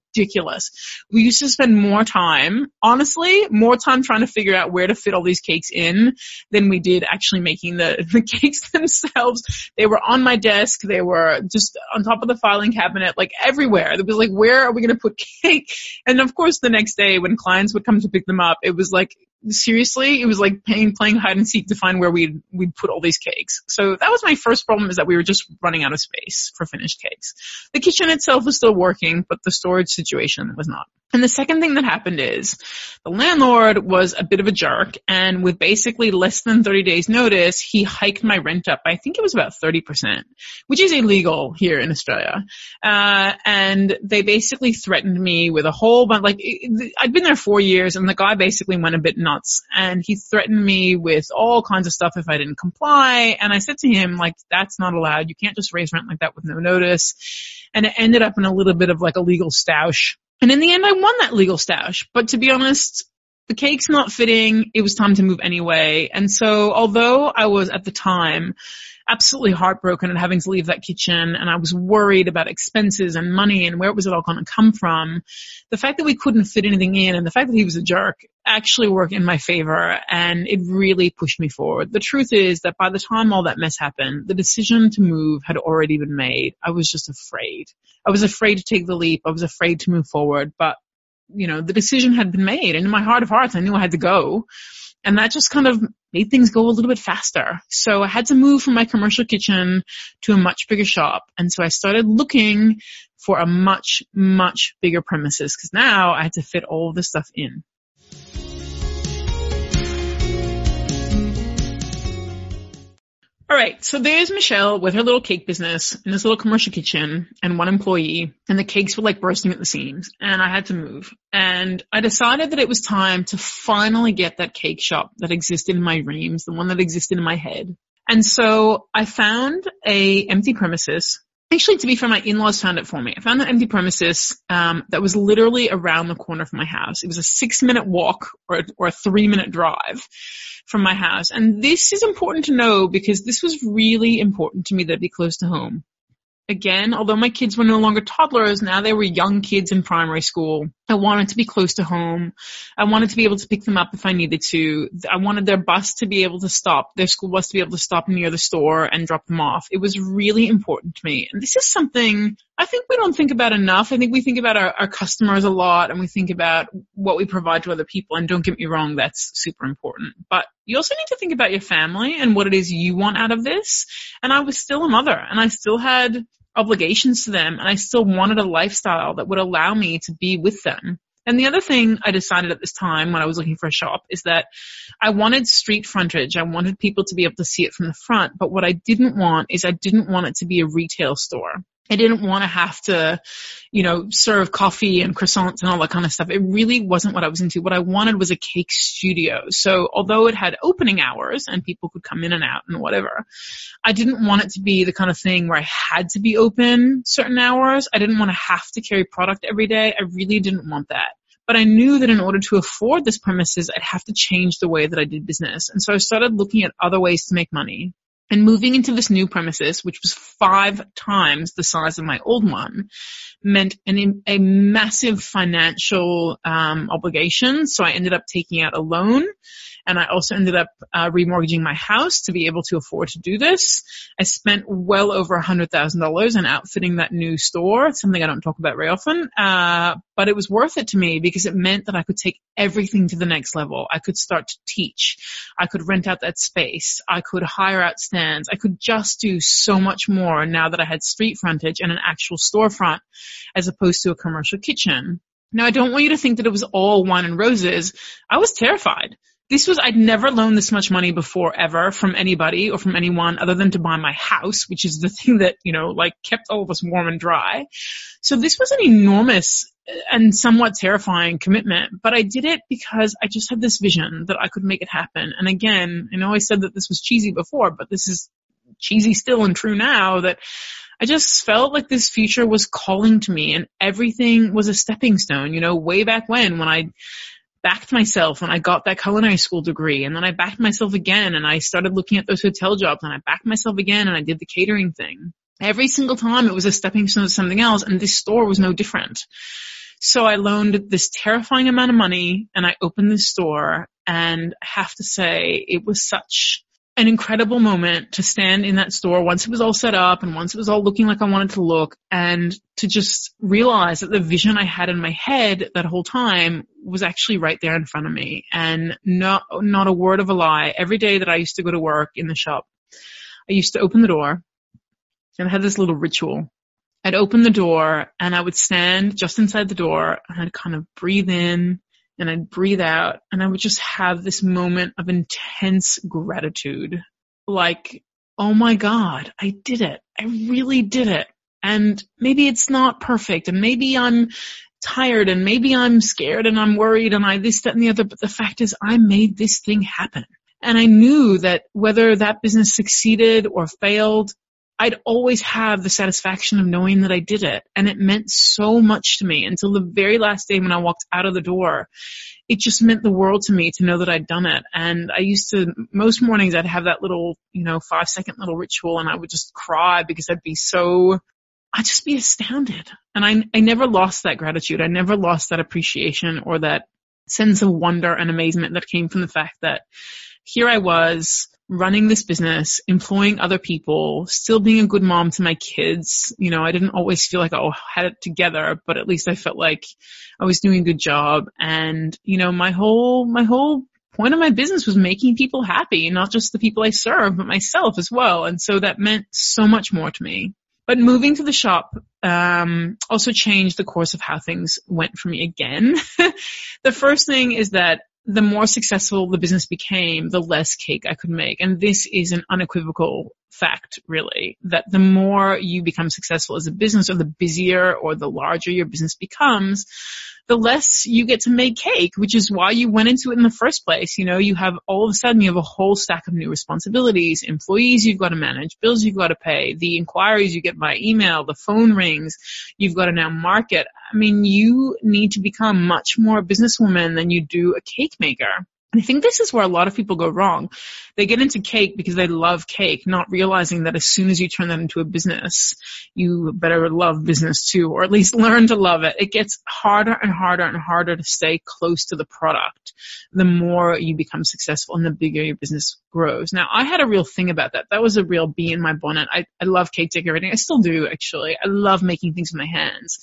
We used to spend more time, honestly, more time trying to figure out where to fit all these cakes in than we did actually making the, the cakes themselves. They were on my desk. They were just on top of the filing cabinet, like everywhere. It was like, where are we going to put cake? And of course, the next day when clients would come to pick them up, it was like, seriously, it was like playing, playing hide and seek to find where we'd, we'd put all these cakes. So that was my first problem is that we were just running out of space for finished cakes. The kitchen itself was still working, but the storage situation was not. And the second thing that happened is the landlord was a bit of a jerk and with basically less than 30 days notice, he hiked my rent up. I think it was about 30%, which is illegal here in Australia. Uh, and they basically threatened me with a whole bunch, like, I'd been there four years and the guy basically went a bit nuts and he threatened me with all kinds of stuff if I didn't comply. And I said to him, like, that's not allowed. You can't just raise rent like that with no notice. And it ended up in a little bit of like a legal stoush and in the end, I won that legal stoush. But to be honest, the cake's not fitting. It was time to move anyway. And so although I was at the time absolutely heartbroken at having to leave that kitchen and I was worried about expenses and money and where was it all going to come from. The fact that we couldn't fit anything in and the fact that he was a jerk actually worked in my favor and it really pushed me forward. The truth is that by the time all that mess happened, the decision to move had already been made. I was just afraid. I was afraid to take the leap. I was afraid to move forward, but you know, the decision had been made and in my heart of hearts, I knew I had to go. And that just kind of made things go a little bit faster. So I had to move from my commercial kitchen to a much bigger shop. And so I started looking for a much, much bigger premises because now I had to fit all this stuff in. All right, so there's Michelle with her little cake business in this little commercial kitchen and one employee, and the cakes were like bursting at the seams, and I had to move. And I decided that it was time to finally get that cake shop that existed in my dreams, the one that existed in my head. And so I found a empty premises Actually, to be fair, my in-laws found it for me. I found an empty premises um, that was literally around the corner from my house. It was a six-minute walk or, or a three-minute drive from my house. And this is important to know because this was really important to me that it be close to home again, although my kids were no longer toddlers, now they were young kids in primary school. I wanted to be close to home. I wanted to be able to pick them up if I needed to. I wanted their bus to be able to stop, their school bus to be able to stop near the store and drop them off. It was really important to me. And this is something I think we don't think about enough. I think we think about our, our customers a lot and we think about what we provide to other people. And don't get me wrong, that's super important. But you also need to think about your family and what it is you want out of this. And I was still a mother and I still had obligations to them and I still wanted a lifestyle that would allow me to be with them. And the other thing I decided at this time when I was looking for a shop is that I wanted street frontage. I wanted people to be able to see it from the front. But what I didn't want is I didn't want it to be a retail store. I didn't want to have to, you know, serve coffee and croissants and all that kind of stuff. It really wasn't what I was into. What I wanted was a cake studio. So although it had opening hours and people could come in and out and whatever, I didn't want it to be the kind of thing where I had to be open certain hours. I didn't want to have to carry product every day. I really didn't want that. But I knew that in order to afford this premises, I'd have to change the way that I did business. And so I started looking at other ways to make money. And moving into this new premises, which was five times the size of my old one, meant an, a massive financial um, obligation. So I ended up taking out a loan and I also ended up uh, remortgaging my house to be able to afford to do this. I spent well over a hundred thousand dollars on outfitting that new store. It's something I don't talk about very often, uh, but it was worth it to me because it meant that I could take everything to the next level. I could start to teach. I could rent out that space. I could hire out stands. I could just do so much more now that I had street frontage and an actual storefront as opposed to a commercial kitchen. Now I don't want you to think that it was all wine and roses. I was terrified this was I'd never loaned this much money before ever from anybody or from anyone other than to buy my house, which is the thing that, you know, like kept all of us warm and dry. So this was an enormous and somewhat terrifying commitment, but I did it because I just had this vision that I could make it happen. And again, I know I said that this was cheesy before, but this is cheesy still and true now that I just felt like this future was calling to me and everything was a stepping stone, you know, way back when, when I backed myself and I got that culinary school degree and then I backed myself again and I started looking at those hotel jobs and I backed myself again and I did the catering thing. Every single time it was a stepping stone to something else and this store was no different. So I loaned this terrifying amount of money and I opened this store and I have to say it was such an incredible moment to stand in that store once it was all set up and once it was all looking like I wanted to look and to just realize that the vision I had in my head that whole time was actually right there in front of me and not, not a word of a lie. Every day that I used to go to work in the shop, I used to open the door and I had this little ritual. I'd open the door and I would stand just inside the door and I'd kind of breathe in and I'd breathe out and I would just have this moment of intense gratitude. Like, oh my God, I did it. I really did it. And maybe it's not perfect and maybe I'm tired and maybe I'm scared and I'm worried and I this, that and the other, but the fact is I made this thing happen. And I knew that whether that business succeeded or failed, I'd always have the satisfaction of knowing that I did it. And it meant so much to me until the very last day when I walked out of the door. It just meant the world to me to know that I'd done it. And I used to, most mornings I'd have that little, you know, five second little ritual and I would just cry because I'd be so, I'd just be astounded. And I, I never lost that gratitude. I never lost that appreciation or that sense of wonder and amazement that came from the fact that here I was running this business, employing other people, still being a good mom to my kids. You know, I didn't always feel like I had it together, but at least I felt like I was doing a good job. And, you know, my whole, my whole point of my business was making people happy, not just the people I serve, but myself as well. And so that meant so much more to me. But moving to the shop um, also changed the course of how things went for me again. the first thing is that the more successful the business became, the less cake I could make. And this is an unequivocal fact, really, that the more you become successful as a business or the busier or the larger your business becomes, the less you get to make cake, which is why you went into it in the first place. You know, you have all of a sudden you have a whole stack of new responsibilities, employees you've got to manage, bills you've got to pay, the inquiries you get by email, the phone rings, you've got to now market. I mean, you need to become much more a businesswoman than you do a cake maker. I think this is where a lot of people go wrong. They get into cake because they love cake, not realizing that as soon as you turn that into a business, you better love business too, or at least learn to love it. It gets harder and harder and harder to stay close to the product the more you become successful and the bigger your business grows. Now, I had a real thing about that. That was a real bee in my bonnet. I, I love cake decorating. I still do, actually. I love making things with my hands.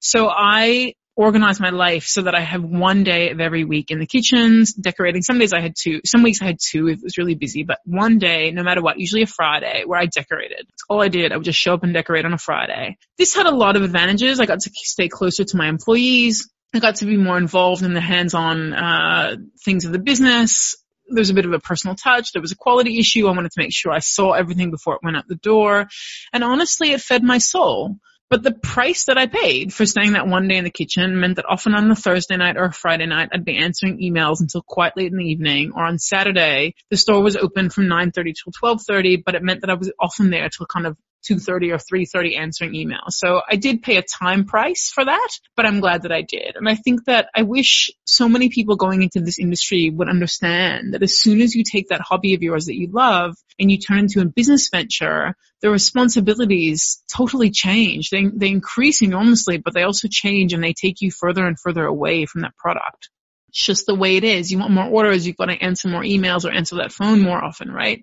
So I organize my life so that I have one day of every week in the kitchens decorating. Some days I had two, some weeks I had two if it was really busy, but one day, no matter what, usually a Friday where I decorated. That's all I did. I would just show up and decorate on a Friday. This had a lot of advantages. I got to stay closer to my employees. I got to be more involved in the hands-on uh, things of the business. There was a bit of a personal touch. There was a quality issue. I wanted to make sure I saw everything before it went out the door. And honestly, it fed my soul. But the price that I paid for staying that one day in the kitchen meant that often on the Thursday night or Friday night, I'd be answering emails until quite late in the evening. Or on Saturday, the store was open from 9.30 till 12.30, but it meant that I was often there till kind of 2.30 or 3.30 answering emails. So I did pay a time price for that, but I'm glad that I did. And I think that I wish so many people going into this industry would understand that as soon as you take that hobby of yours that you love and you turn into a business venture, the responsibilities totally change. They, they increase enormously, but they also change and they take you further and further away from that product. It's just the way it is. You want more orders, you've got to answer more emails or answer that phone more often, right?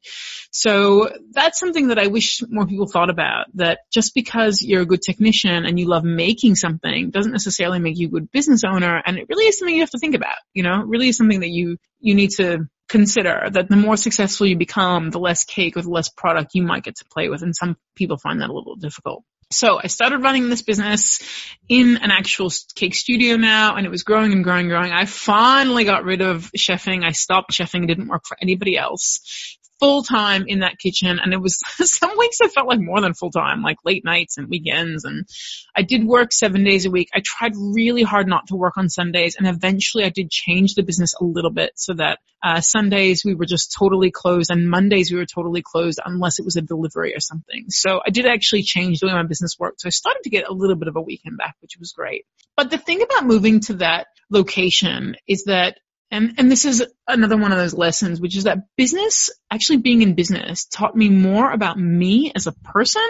So that's something that I wish more people thought about, that just because you're a good technician and you love making something doesn't necessarily make you a good business owner. And it really is something you have to think about, you know, it really is something that you, you need to consider that the more successful you become, the less cake or the less product you might get to play with. And some people find that a little difficult. So I started running this business in an actual cake studio now and it was growing and growing and growing. I finally got rid of chefing. I stopped chefing. It didn't work for anybody else full time in that kitchen and it was some weeks I felt like more than full time, like late nights and weekends and I did work seven days a week. I tried really hard not to work on Sundays and eventually I did change the business a little bit so that uh, Sundays we were just totally closed and Mondays we were totally closed unless it was a delivery or something. So I did actually change the way my business worked. So I started to get a little bit of a weekend back, which was great. But the thing about moving to that location is that and, and this is another one of those lessons, which is that business, actually being in business taught me more about me as a person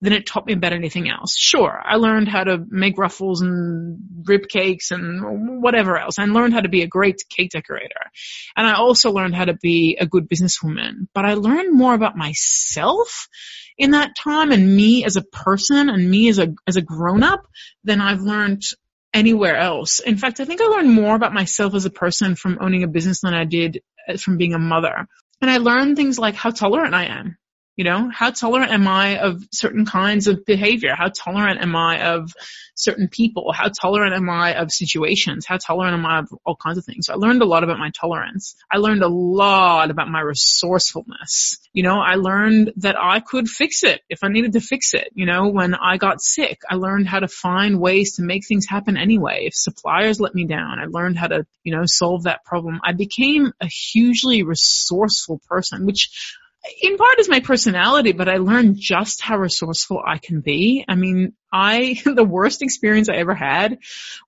than it taught me about anything else. Sure, I learned how to make ruffles and rib cakes and whatever else. I learned how to be a great cake decorator. And I also learned how to be a good businesswoman. But I learned more about myself in that time and me as a person and me as a, as a grown up than I've learned anywhere else. In fact, I think I learned more about myself as a person from owning a business than I did uh, from being a mother. And I learned things like how tolerant I am. You know, how tolerant am I of certain kinds of behavior? How tolerant am I of certain people? How tolerant am I of situations? How tolerant am I of all kinds of things? So I learned a lot about my tolerance. I learned a lot about my resourcefulness. You know, I learned that I could fix it if I needed to fix it. You know, when I got sick, I learned how to find ways to make things happen anyway. If suppliers let me down, I learned how to, you know, solve that problem. I became a hugely resourceful person, which in part is my personality, but I learned just how resourceful I can be. I mean, I, the worst experience I ever had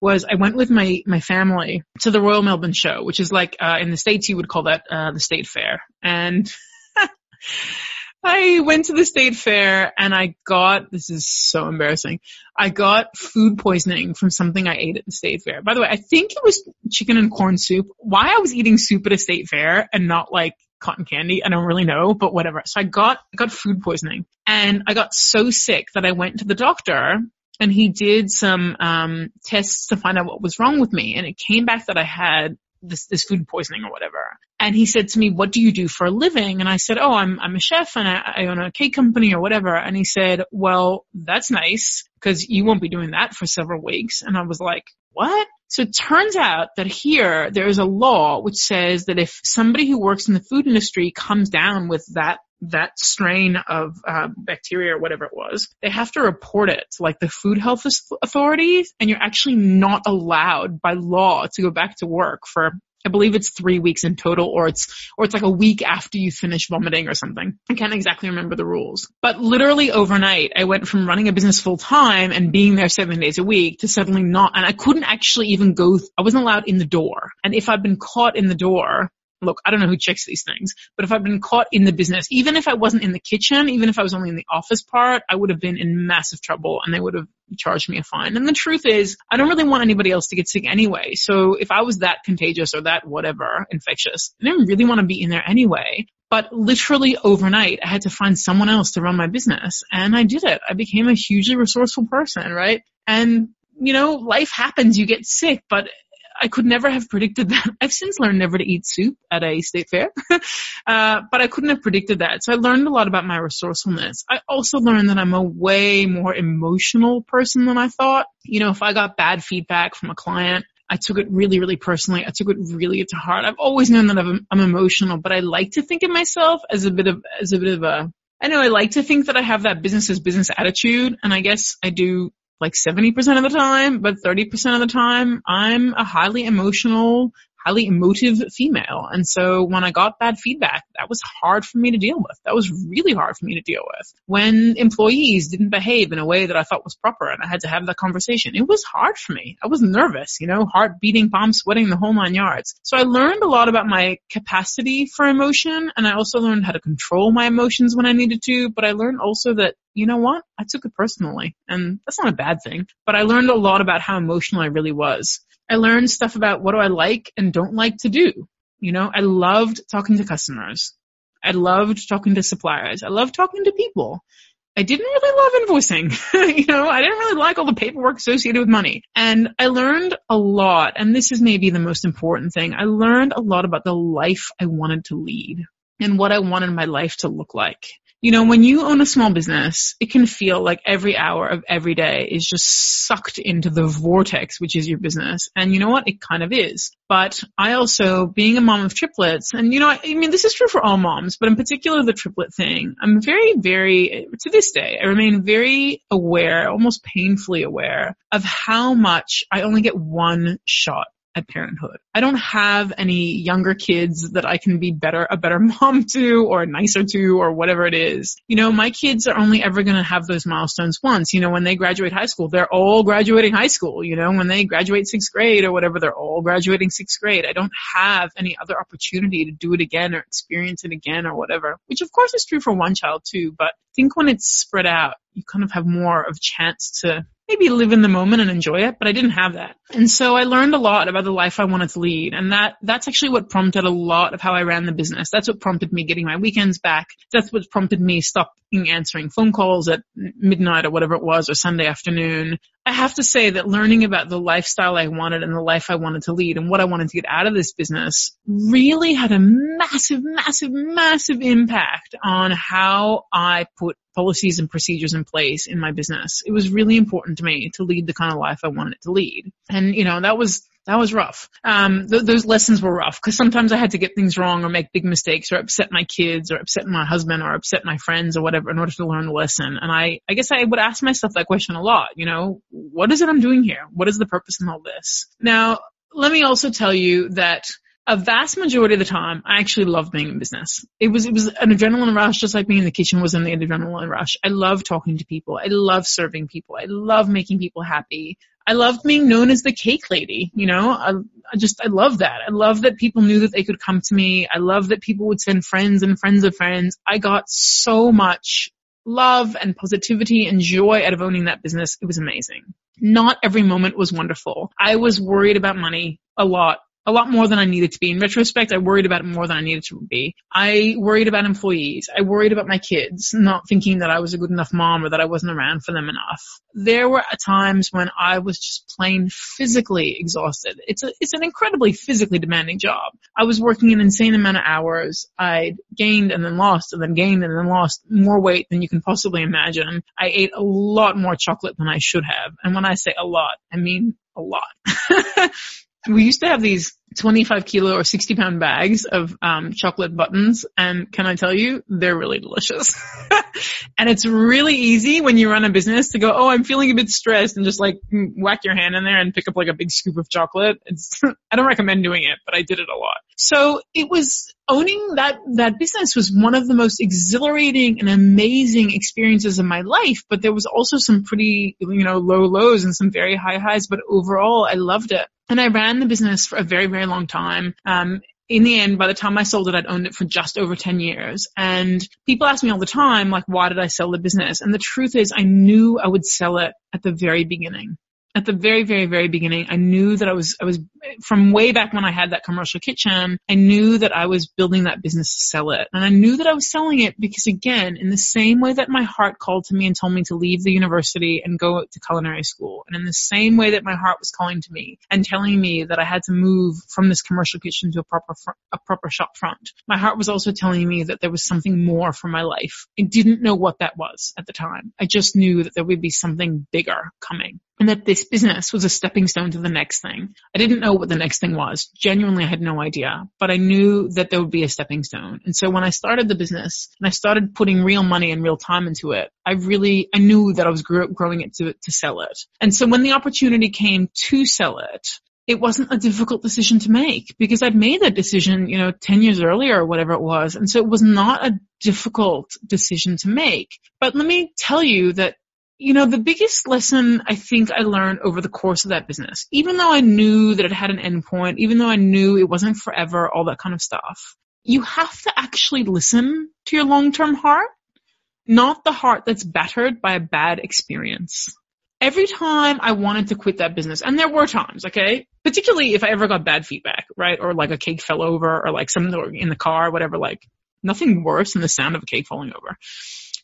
was I went with my, my family to the Royal Melbourne Show, which is like, uh, in the States you would call that, uh, the State Fair. And I went to the state fair and I got, this is so embarrassing, I got food poisoning from something I ate at the state fair. By the way, I think it was chicken and corn soup. Why I was eating soup at a state fair and not like cotton candy. I don't really know, but whatever. So I got, I got food poisoning and I got so sick that I went to the doctor and he did some, um, tests to find out what was wrong with me. And it came back that I had this, this food poisoning or whatever. And he said to me, what do you do for a living? And I said, oh, I'm, I'm a chef and I, I own a cake company or whatever. And he said, well, that's nice because you won't be doing that for several weeks. And I was like, what? So it turns out that here there is a law which says that if somebody who works in the food industry comes down with that that strain of uh, bacteria or whatever it was, they have to report it to like the food health authorities, and you're actually not allowed by law to go back to work for I believe it's three weeks in total, or it's, or it's like a week after you finish vomiting or something. I can't exactly remember the rules. But literally overnight, I went from running a business full time and being there seven days a week to suddenly not, and I couldn't actually even go, I wasn't allowed in the door. And if I'd been caught in the door, look, I don't know who checks these things, but if I'd been caught in the business, even if I wasn't in the kitchen, even if I was only in the office part, I would have been in massive trouble and they would have charged me a fine. And the truth is, I don't really want anybody else to get sick anyway. So if I was that contagious or that whatever infectious, I didn't really want to be in there anyway. But literally overnight, I had to find someone else to run my business and I did it. I became a hugely resourceful person, right? And you know, life happens, you get sick, but I could never have predicted that. I've since learned never to eat soup at a state fair, uh, but I couldn't have predicted that. So I learned a lot about my resourcefulness. I also learned that I'm a way more emotional person than I thought. You know, if I got bad feedback from a client, I took it really, really personally. I took it really to heart. I've always known that I'm, I'm emotional, but I like to think of myself as a bit of, as a bit of a, I know I like to think that I have that business as business attitude, and I guess I do like 70% of the time, but 30% of the time, I'm a highly emotional, highly emotive female. And so when I got bad feedback, that was hard for me to deal with. That was really hard for me to deal with. When employees didn't behave in a way that I thought was proper and I had to have that conversation, it was hard for me. I was nervous, you know, heart beating, palm sweating, the whole nine yards. So I learned a lot about my capacity for emotion and I also learned how to control my emotions when I needed to, but I learned also that you know what? I took it personally and that's not a bad thing, but I learned a lot about how emotional I really was. I learned stuff about what do I like and don't like to do. You know, I loved talking to customers. I loved talking to suppliers. I loved talking to people. I didn't really love invoicing. you know, I didn't really like all the paperwork associated with money. And I learned a lot, and this is maybe the most important thing. I learned a lot about the life I wanted to lead and what I wanted my life to look like. You know, when you own a small business, it can feel like every hour of every day is just sucked into the vortex, which is your business. And you know what? It kind of is. But I also, being a mom of triplets, and you know, I, mean, this is true for all moms, but in particular the triplet thing, I'm very, very, to this day, I remain very aware, almost painfully aware of how much I only get one shot at parenthood. I don't have any younger kids that I can be better, a better mom to or nicer to or whatever it is. You know, my kids are only ever going to have those milestones once. You know, when they graduate high school, they're all graduating high school. You know, when they graduate sixth grade or whatever, they're all graduating sixth grade. I don't have any other opportunity to do it again or experience it again or whatever, which of course is true for one child too, but I think when it's spread out, you kind of have more of a chance to maybe live in the moment and enjoy it, but I didn't have that. And so I learned a lot about the life I wanted to lead. And that, that's actually what prompted a lot of how I ran the business. That's what prompted me getting my weekends back. That's what prompted me stopping answering phone calls at midnight or whatever it was or Sunday afternoon. I have to say that learning about the lifestyle I wanted and the life I wanted to lead and what I wanted to get out of this business really had a massive, massive, massive impact on how I put policies and procedures in place in my business. It was really important to me to lead the kind of life I wanted to lead. And, you know, that was that was rough. Um, th- those lessons were rough because sometimes I had to get things wrong or make big mistakes or upset my kids or upset my husband or upset my friends or whatever in order to learn the lesson. And I, I guess I would ask myself that question a lot. You know, what is it I'm doing here? What is the purpose in all this? Now, let me also tell you that a vast majority of the time, I actually loved being in business. It was, it was an adrenaline rush, just like being in the kitchen was an adrenaline rush. I love talking to people. I love serving people. I love making people happy. I loved being known as the cake lady, you know, I, I just, I love that. I love that people knew that they could come to me. I love that people would send friends and friends of friends. I got so much love and positivity and joy out of owning that business. It was amazing. Not every moment was wonderful. I was worried about money a lot a lot more than I needed to be. In retrospect, I worried about it more than I needed to be. I worried about employees. I worried about my kids, not thinking that I was a good enough mom or that I wasn't around for them enough. There were times when I was just plain physically exhausted. It's a, it's an incredibly physically demanding job. I was working an insane amount of hours. I'd gained and then lost and then gained and then lost more weight than you can possibly imagine. I ate a lot more chocolate than I should have. And when I say a lot, I mean a lot. we used to have these 25 kilo or 60 pound bags of um, chocolate buttons and can I tell you, they're really delicious. and it's really easy when you run a business to go, oh, I'm feeling a bit stressed and just like whack your hand in there and pick up like a big scoop of chocolate. It's, I don't recommend doing it, but I did it a lot. So it was owning that, that business was one of the most exhilarating and amazing experiences of my life, but there was also some pretty, you know, low lows and some very high highs, but overall I loved it. And I ran the business for a very, very long time. Um, in the end, by the time I sold it, I'd owned it for just over 10 years. And people ask me all the time, like, why did I sell the business? And the truth is I knew I would sell it at the very beginning at the very, very, very beginning, I knew that I was, I was, from way back when I had that commercial kitchen, I knew that I was building that business to sell it. And I knew that I was selling it because again, in the same way that my heart called to me and told me to leave the university and go to culinary school, and in the same way that my heart was calling to me and telling me that I had to move from this commercial kitchen to a proper, fr- a proper shop front, my heart was also telling me that there was something more for my life. I didn't know what that was at the time. I just knew that there would be something bigger coming and that this business was a stepping stone to the next thing. I didn't know what the next thing was. Genuinely, I had no idea, but I knew that there would be a stepping stone. And so when I started the business and I started putting real money and real time into it, I really, I knew that I was growing it to, to sell it. And so when the opportunity came to sell it, it wasn't a difficult decision to make because I'd made that decision, you know, 10 years earlier or whatever it was. And so it was not a difficult decision to make. But let me tell you that you know, the biggest lesson I think I learned over the course of that business, even though I knew that it had an endpoint, even though I knew it wasn't forever, all that kind of stuff, you have to actually listen to your long-term heart, not the heart that's battered by a bad experience. Every time I wanted to quit that business, and there were times, okay, particularly if I ever got bad feedback, right, or like a cake fell over, or like something in the car, whatever, like nothing worse than the sound of a cake falling over.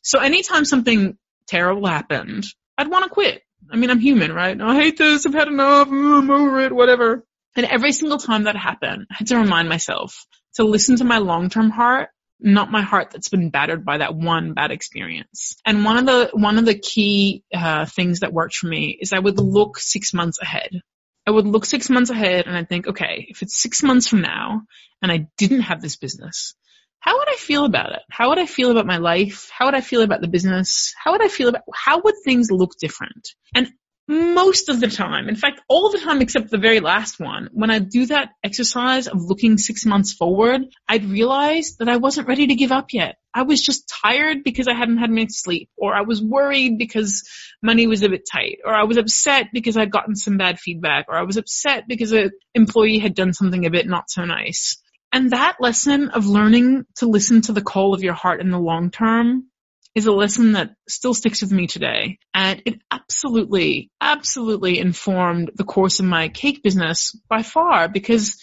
So anytime something terrible happened, I'd want to quit. I mean, I'm human, right? I hate this. I've had enough. I'm over it. Whatever. And every single time that happened, I had to remind myself to listen to my long-term heart, not my heart that's been battered by that one bad experience. And one of the one of the key uh, things that worked for me is I would look six months ahead. I would look six months ahead and I'd think, okay, if it's six months from now and I didn't have this business, how would I feel about it? How would I feel about my life? How would I feel about the business? How would I feel about, how would things look different? And most of the time, in fact, all the time except the very last one, when I do that exercise of looking six months forward, I'd realize that I wasn't ready to give up yet. I was just tired because I hadn't had much sleep, or I was worried because money was a bit tight, or I was upset because I'd gotten some bad feedback, or I was upset because an employee had done something a bit not so nice. And that lesson of learning to listen to the call of your heart in the long term is a lesson that still sticks with me today. And it absolutely, absolutely informed the course of my cake business by far because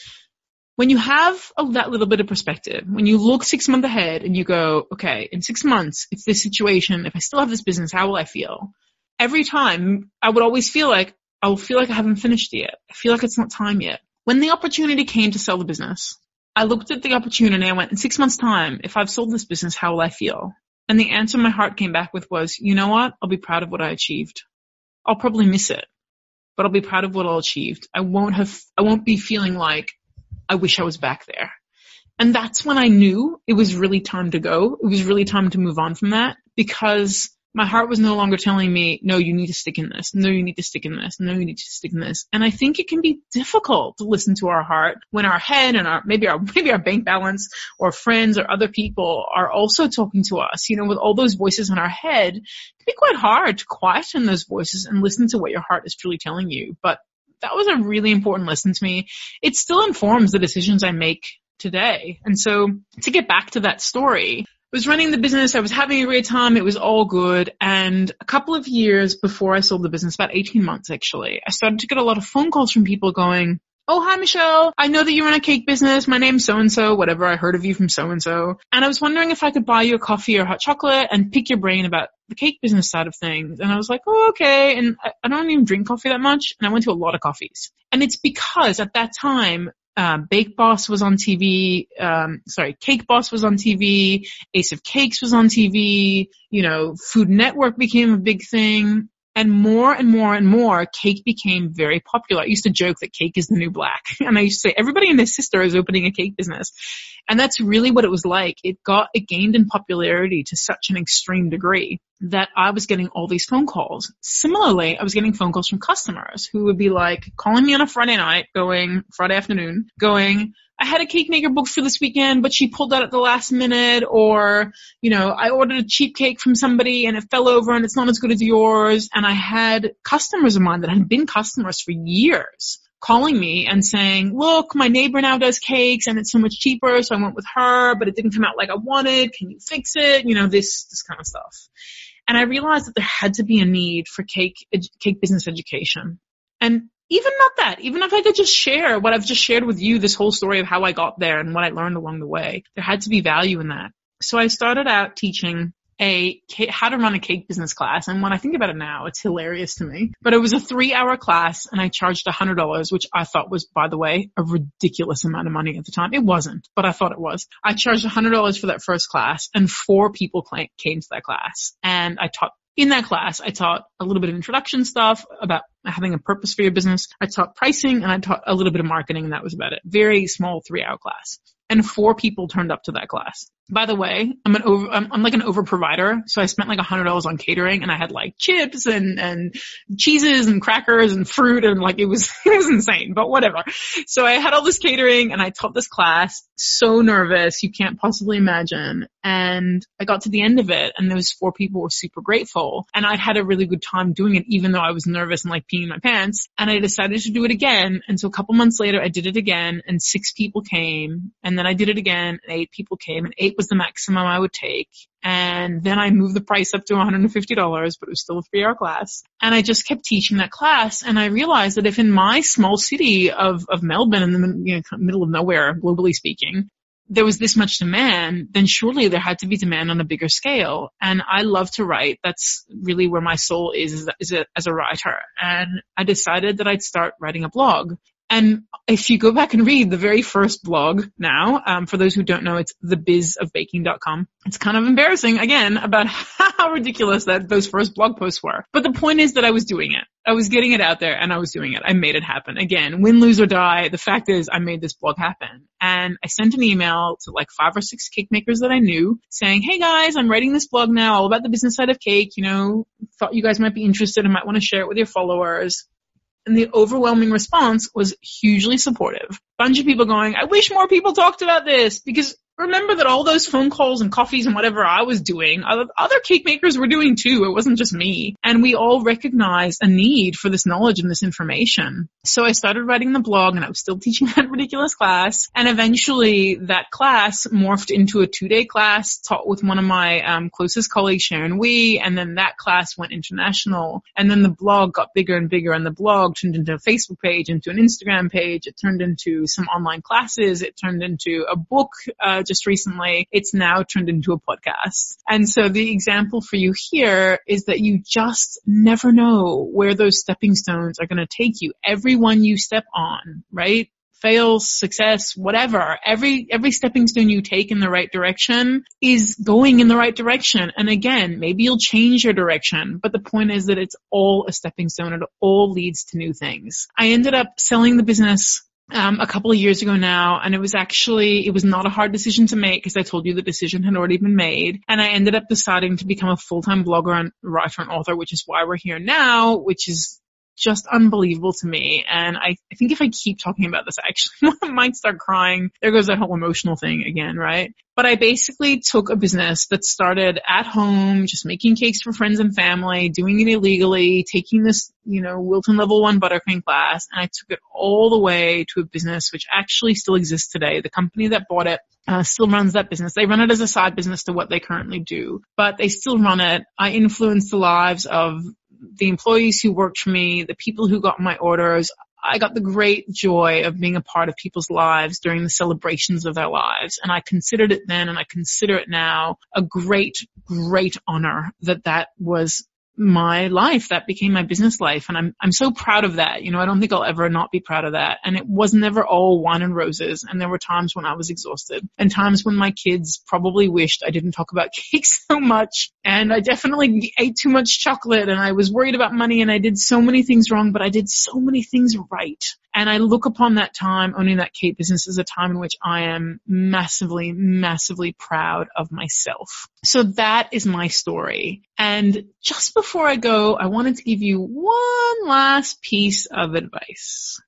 when you have a, that little bit of perspective, when you look six months ahead and you go, okay, in six months, if this situation, if I still have this business, how will I feel? Every time I would always feel like, I will feel like I haven't finished yet. I feel like it's not time yet. When the opportunity came to sell the business, I looked at the opportunity. I went, in six months time, if I've sold this business, how will I feel? And the answer my heart came back with was, you know what? I'll be proud of what I achieved. I'll probably miss it, but I'll be proud of what I achieved. I won't have, I won't be feeling like I wish I was back there. And that's when I knew it was really time to go. It was really time to move on from that because my heart was no longer telling me, no, you need to stick in this. No, you need to stick in this. No, you need to stick in this. And I think it can be difficult to listen to our heart when our head and our, maybe our, maybe our bank balance or friends or other people are also talking to us. You know, with all those voices in our head, it can be quite hard to quieten those voices and listen to what your heart is truly telling you. But that was a really important lesson to me. It still informs the decisions I make today. And so to get back to that story, was running the business. I was having a great time. It was all good. And a couple of years before I sold the business, about 18 months actually, I started to get a lot of phone calls from people going, Oh, hi, Michelle. I know that you run a cake business. My name's so-and-so, whatever. I heard of you from so-and-so. And I was wondering if I could buy you a coffee or hot chocolate and pick your brain about the cake business side of things. And I was like, oh, okay. And I, I don't even drink coffee that much. And I went to a lot of coffees. And it's because at that time, um, Bake Boss was on TV. Um, sorry, Cake Boss was on TV. Ace of Cakes was on TV. You know, Food Network became a big thing. And more and more and more, cake became very popular. I used to joke that cake is the new black. And I used to say, everybody and their sister is opening a cake business. And that's really what it was like. It got, it gained in popularity to such an extreme degree that I was getting all these phone calls. Similarly, I was getting phone calls from customers who would be like calling me on a Friday night going, Friday afternoon, going, I had a cake maker booked for this weekend, but she pulled out at the last minute, or, you know, I ordered a cheap cake from somebody and it fell over and it's not as good as yours. And I had customers of mine that had been customers for years calling me and saying, look, my neighbor now does cakes and it's so much cheaper, so I went with her, but it didn't come out like I wanted. Can you fix it? You know, this, this kind of stuff. And I realized that there had to be a need for cake, cake business education. And even not that, even if I could just share what I've just shared with you, this whole story of how I got there and what I learned along the way, there had to be value in that. So I started out teaching a how to run a cake business class. And when I think about it now, it's hilarious to me. But it was a three hour class and I charged a hundred dollars, which I thought was, by the way, a ridiculous amount of money at the time. It wasn't, but I thought it was. I charged a hundred dollars for that first class and four people came to that class and I taught in that class, I taught a little bit of introduction stuff about having a purpose for your business. I taught pricing and I taught a little bit of marketing and that was about it. Very small three hour class and four people turned up to that class. By the way, I'm an over, I'm, I'm like an over provider. So I spent like a hundred dollars on catering and I had like chips and, and cheeses and crackers and fruit and like it was, it was insane, but whatever. So I had all this catering and I taught this class so nervous. You can't possibly imagine. And I got to the end of it and those four people were super grateful and I'd had a really good time doing it even though I was nervous and like peeing my pants and I decided to do it again. And so a couple months later I did it again and six people came and then I did it again and eight people came and eight was the maximum I would take. And then I moved the price up to $150, but it was still a three hour class. And I just kept teaching that class. And I realized that if in my small city of, of Melbourne in the you know, middle of nowhere, globally speaking, there was this much demand, then surely there had to be demand on a bigger scale. And I love to write. That's really where my soul is, is, is a, as a writer. And I decided that I'd start writing a blog. And if you go back and read the very first blog now, um, for those who don't know, it's thebizofbaking.com. It's kind of embarrassing again about how ridiculous that those first blog posts were. But the point is that I was doing it. I was getting it out there and I was doing it. I made it happen. Again, win, lose or die. The fact is I made this blog happen. And I sent an email to like five or six cake makers that I knew saying, Hey guys, I'm writing this blog now all about the business side of cake. You know, thought you guys might be interested and might want to share it with your followers and the overwhelming response was hugely supportive. Bunch of people going, I wish more people talked about this because remember that all those phone calls and coffees and whatever I was doing, other cake makers were doing too. It wasn't just me. And we all recognized a need for this knowledge and this information. So I started writing the blog and I was still teaching that ridiculous class. And eventually that class morphed into a two day class taught with one of my um, closest colleagues, Sharon Wee. And then that class went international. And then the blog got bigger and bigger and the blog turned into a Facebook page, into an Instagram page. It turned into some online classes. It turned into a book, uh, just recently, it's now turned into a podcast. And so the example for you here is that you just never know where those stepping stones are going to take you. Every one you step on, right? fails, success, whatever, every, every stepping stone you take in the right direction is going in the right direction. And again, maybe you'll change your direction, but the point is that it's all a stepping stone. It all leads to new things. I ended up selling the business um, a couple of years ago now, and it was actually it was not a hard decision to make because I told you the decision had already been made, and I ended up deciding to become a full time blogger and writer and author, which is why we're here now, which is just unbelievable to me. And I, I think if I keep talking about this, I actually might start crying. There goes that whole emotional thing again, right? But I basically took a business that started at home, just making cakes for friends and family, doing it illegally, taking this, you know, Wilton level one buttercream class, and I took it all the way to a business which actually still exists today. The company that bought it uh, still runs that business. They run it as a side business to what they currently do, but they still run it. I influence the lives of the employees who worked for me, the people who got my orders. I got the great joy of being a part of people's lives during the celebrations of their lives. And I considered it then and I consider it now a great, great honor that that was my life. That became my business life. And I'm, I'm so proud of that. You know, I don't think I'll ever not be proud of that. And it was never all wine and roses. And there were times when I was exhausted and times when my kids probably wished I didn't talk about cake so much. And I definitely ate too much chocolate and I was worried about money and I did so many things wrong, but I did so many things right. And I look upon that time owning that cake business as a time in which I am massively, massively proud of myself. So that is my story. And just before I go, I wanted to give you one last piece of advice.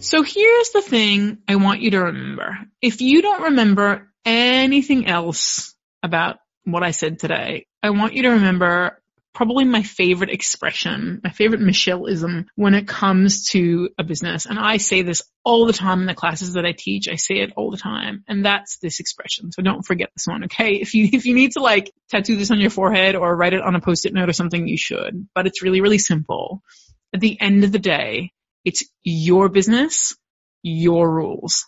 So here's the thing I want you to remember. If you don't remember anything else about what I said today, I want you to remember probably my favorite expression, my favorite Michelleism when it comes to a business. And I say this all the time in the classes that I teach. I say it all the time. And that's this expression. So don't forget this one, okay? If you, if you need to like tattoo this on your forehead or write it on a post-it note or something, you should. But it's really, really simple. At the end of the day, it's your business, your rules.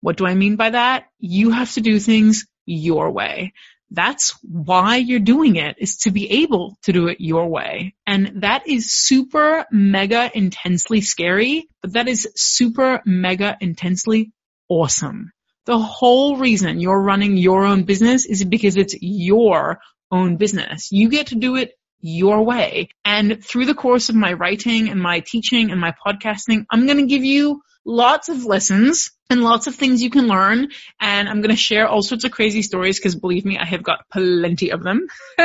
What do I mean by that? You have to do things your way. That's why you're doing it is to be able to do it your way. And that is super mega intensely scary, but that is super mega intensely awesome. The whole reason you're running your own business is because it's your own business. You get to do it your way. And through the course of my writing and my teaching and my podcasting, I'm going to give you lots of lessons and lots of things you can learn. And I'm going to share all sorts of crazy stories because believe me, I have got plenty of them.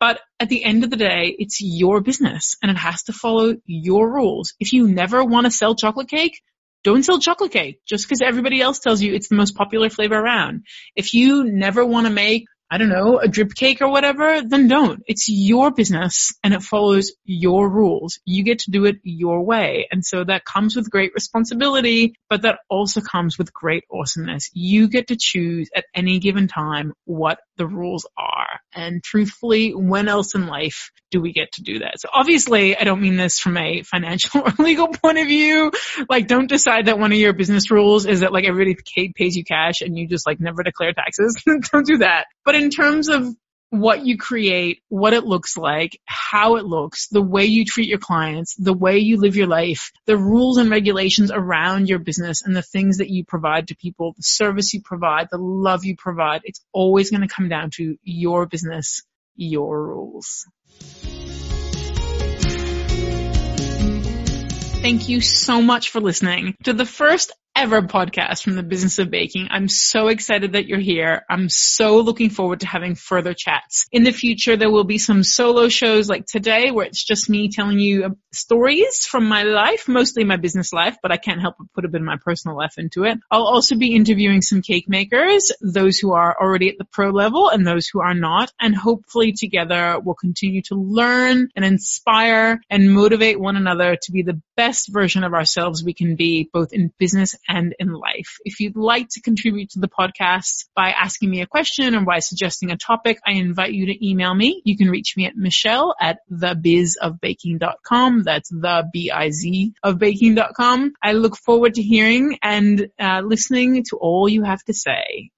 but at the end of the day, it's your business and it has to follow your rules. If you never want to sell chocolate cake, don't sell chocolate cake just because everybody else tells you it's the most popular flavor around. If you never want to make I don't know, a drip cake or whatever, then don't. It's your business and it follows your rules. You get to do it your way. And so that comes with great responsibility, but that also comes with great awesomeness. You get to choose at any given time what the rules are. And truthfully, when else in life do we get to do that? So obviously, I don't mean this from a financial or legal point of view. Like, don't decide that one of your business rules is that like everybody pays you cash and you just like never declare taxes. don't do that. But in terms of what you create, what it looks like, how it looks, the way you treat your clients, the way you live your life, the rules and regulations around your business and the things that you provide to people, the service you provide, the love you provide, it's always going to come down to your business, your rules. Thank you so much for listening to the first ever podcast from the business of baking. I'm so excited that you're here. I'm so looking forward to having further chats. In the future, there will be some solo shows like today where it's just me telling you uh, stories from my life, mostly my business life, but I can't help but put a bit of my personal life into it. I'll also be interviewing some cake makers, those who are already at the pro level and those who are not. And hopefully together we'll continue to learn and inspire and motivate one another to be the best version of ourselves we can be, both in business and in life. If you'd like to contribute to the podcast by asking me a question or by suggesting a topic, I invite you to email me. You can reach me at Michelle at thebizofbaking.com. That's the B-I-Z of baking.com. I look forward to hearing and uh, listening to all you have to say.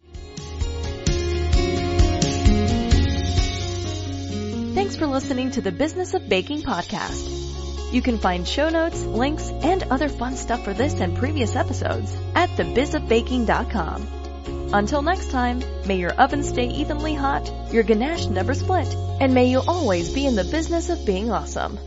Thanks for listening to the Business of Baking podcast. You can find show notes, links, and other fun stuff for this and previous episodes at thebizofbaking.com. Until next time, may your oven stay evenly hot, your ganache never split, and may you always be in the business of being awesome.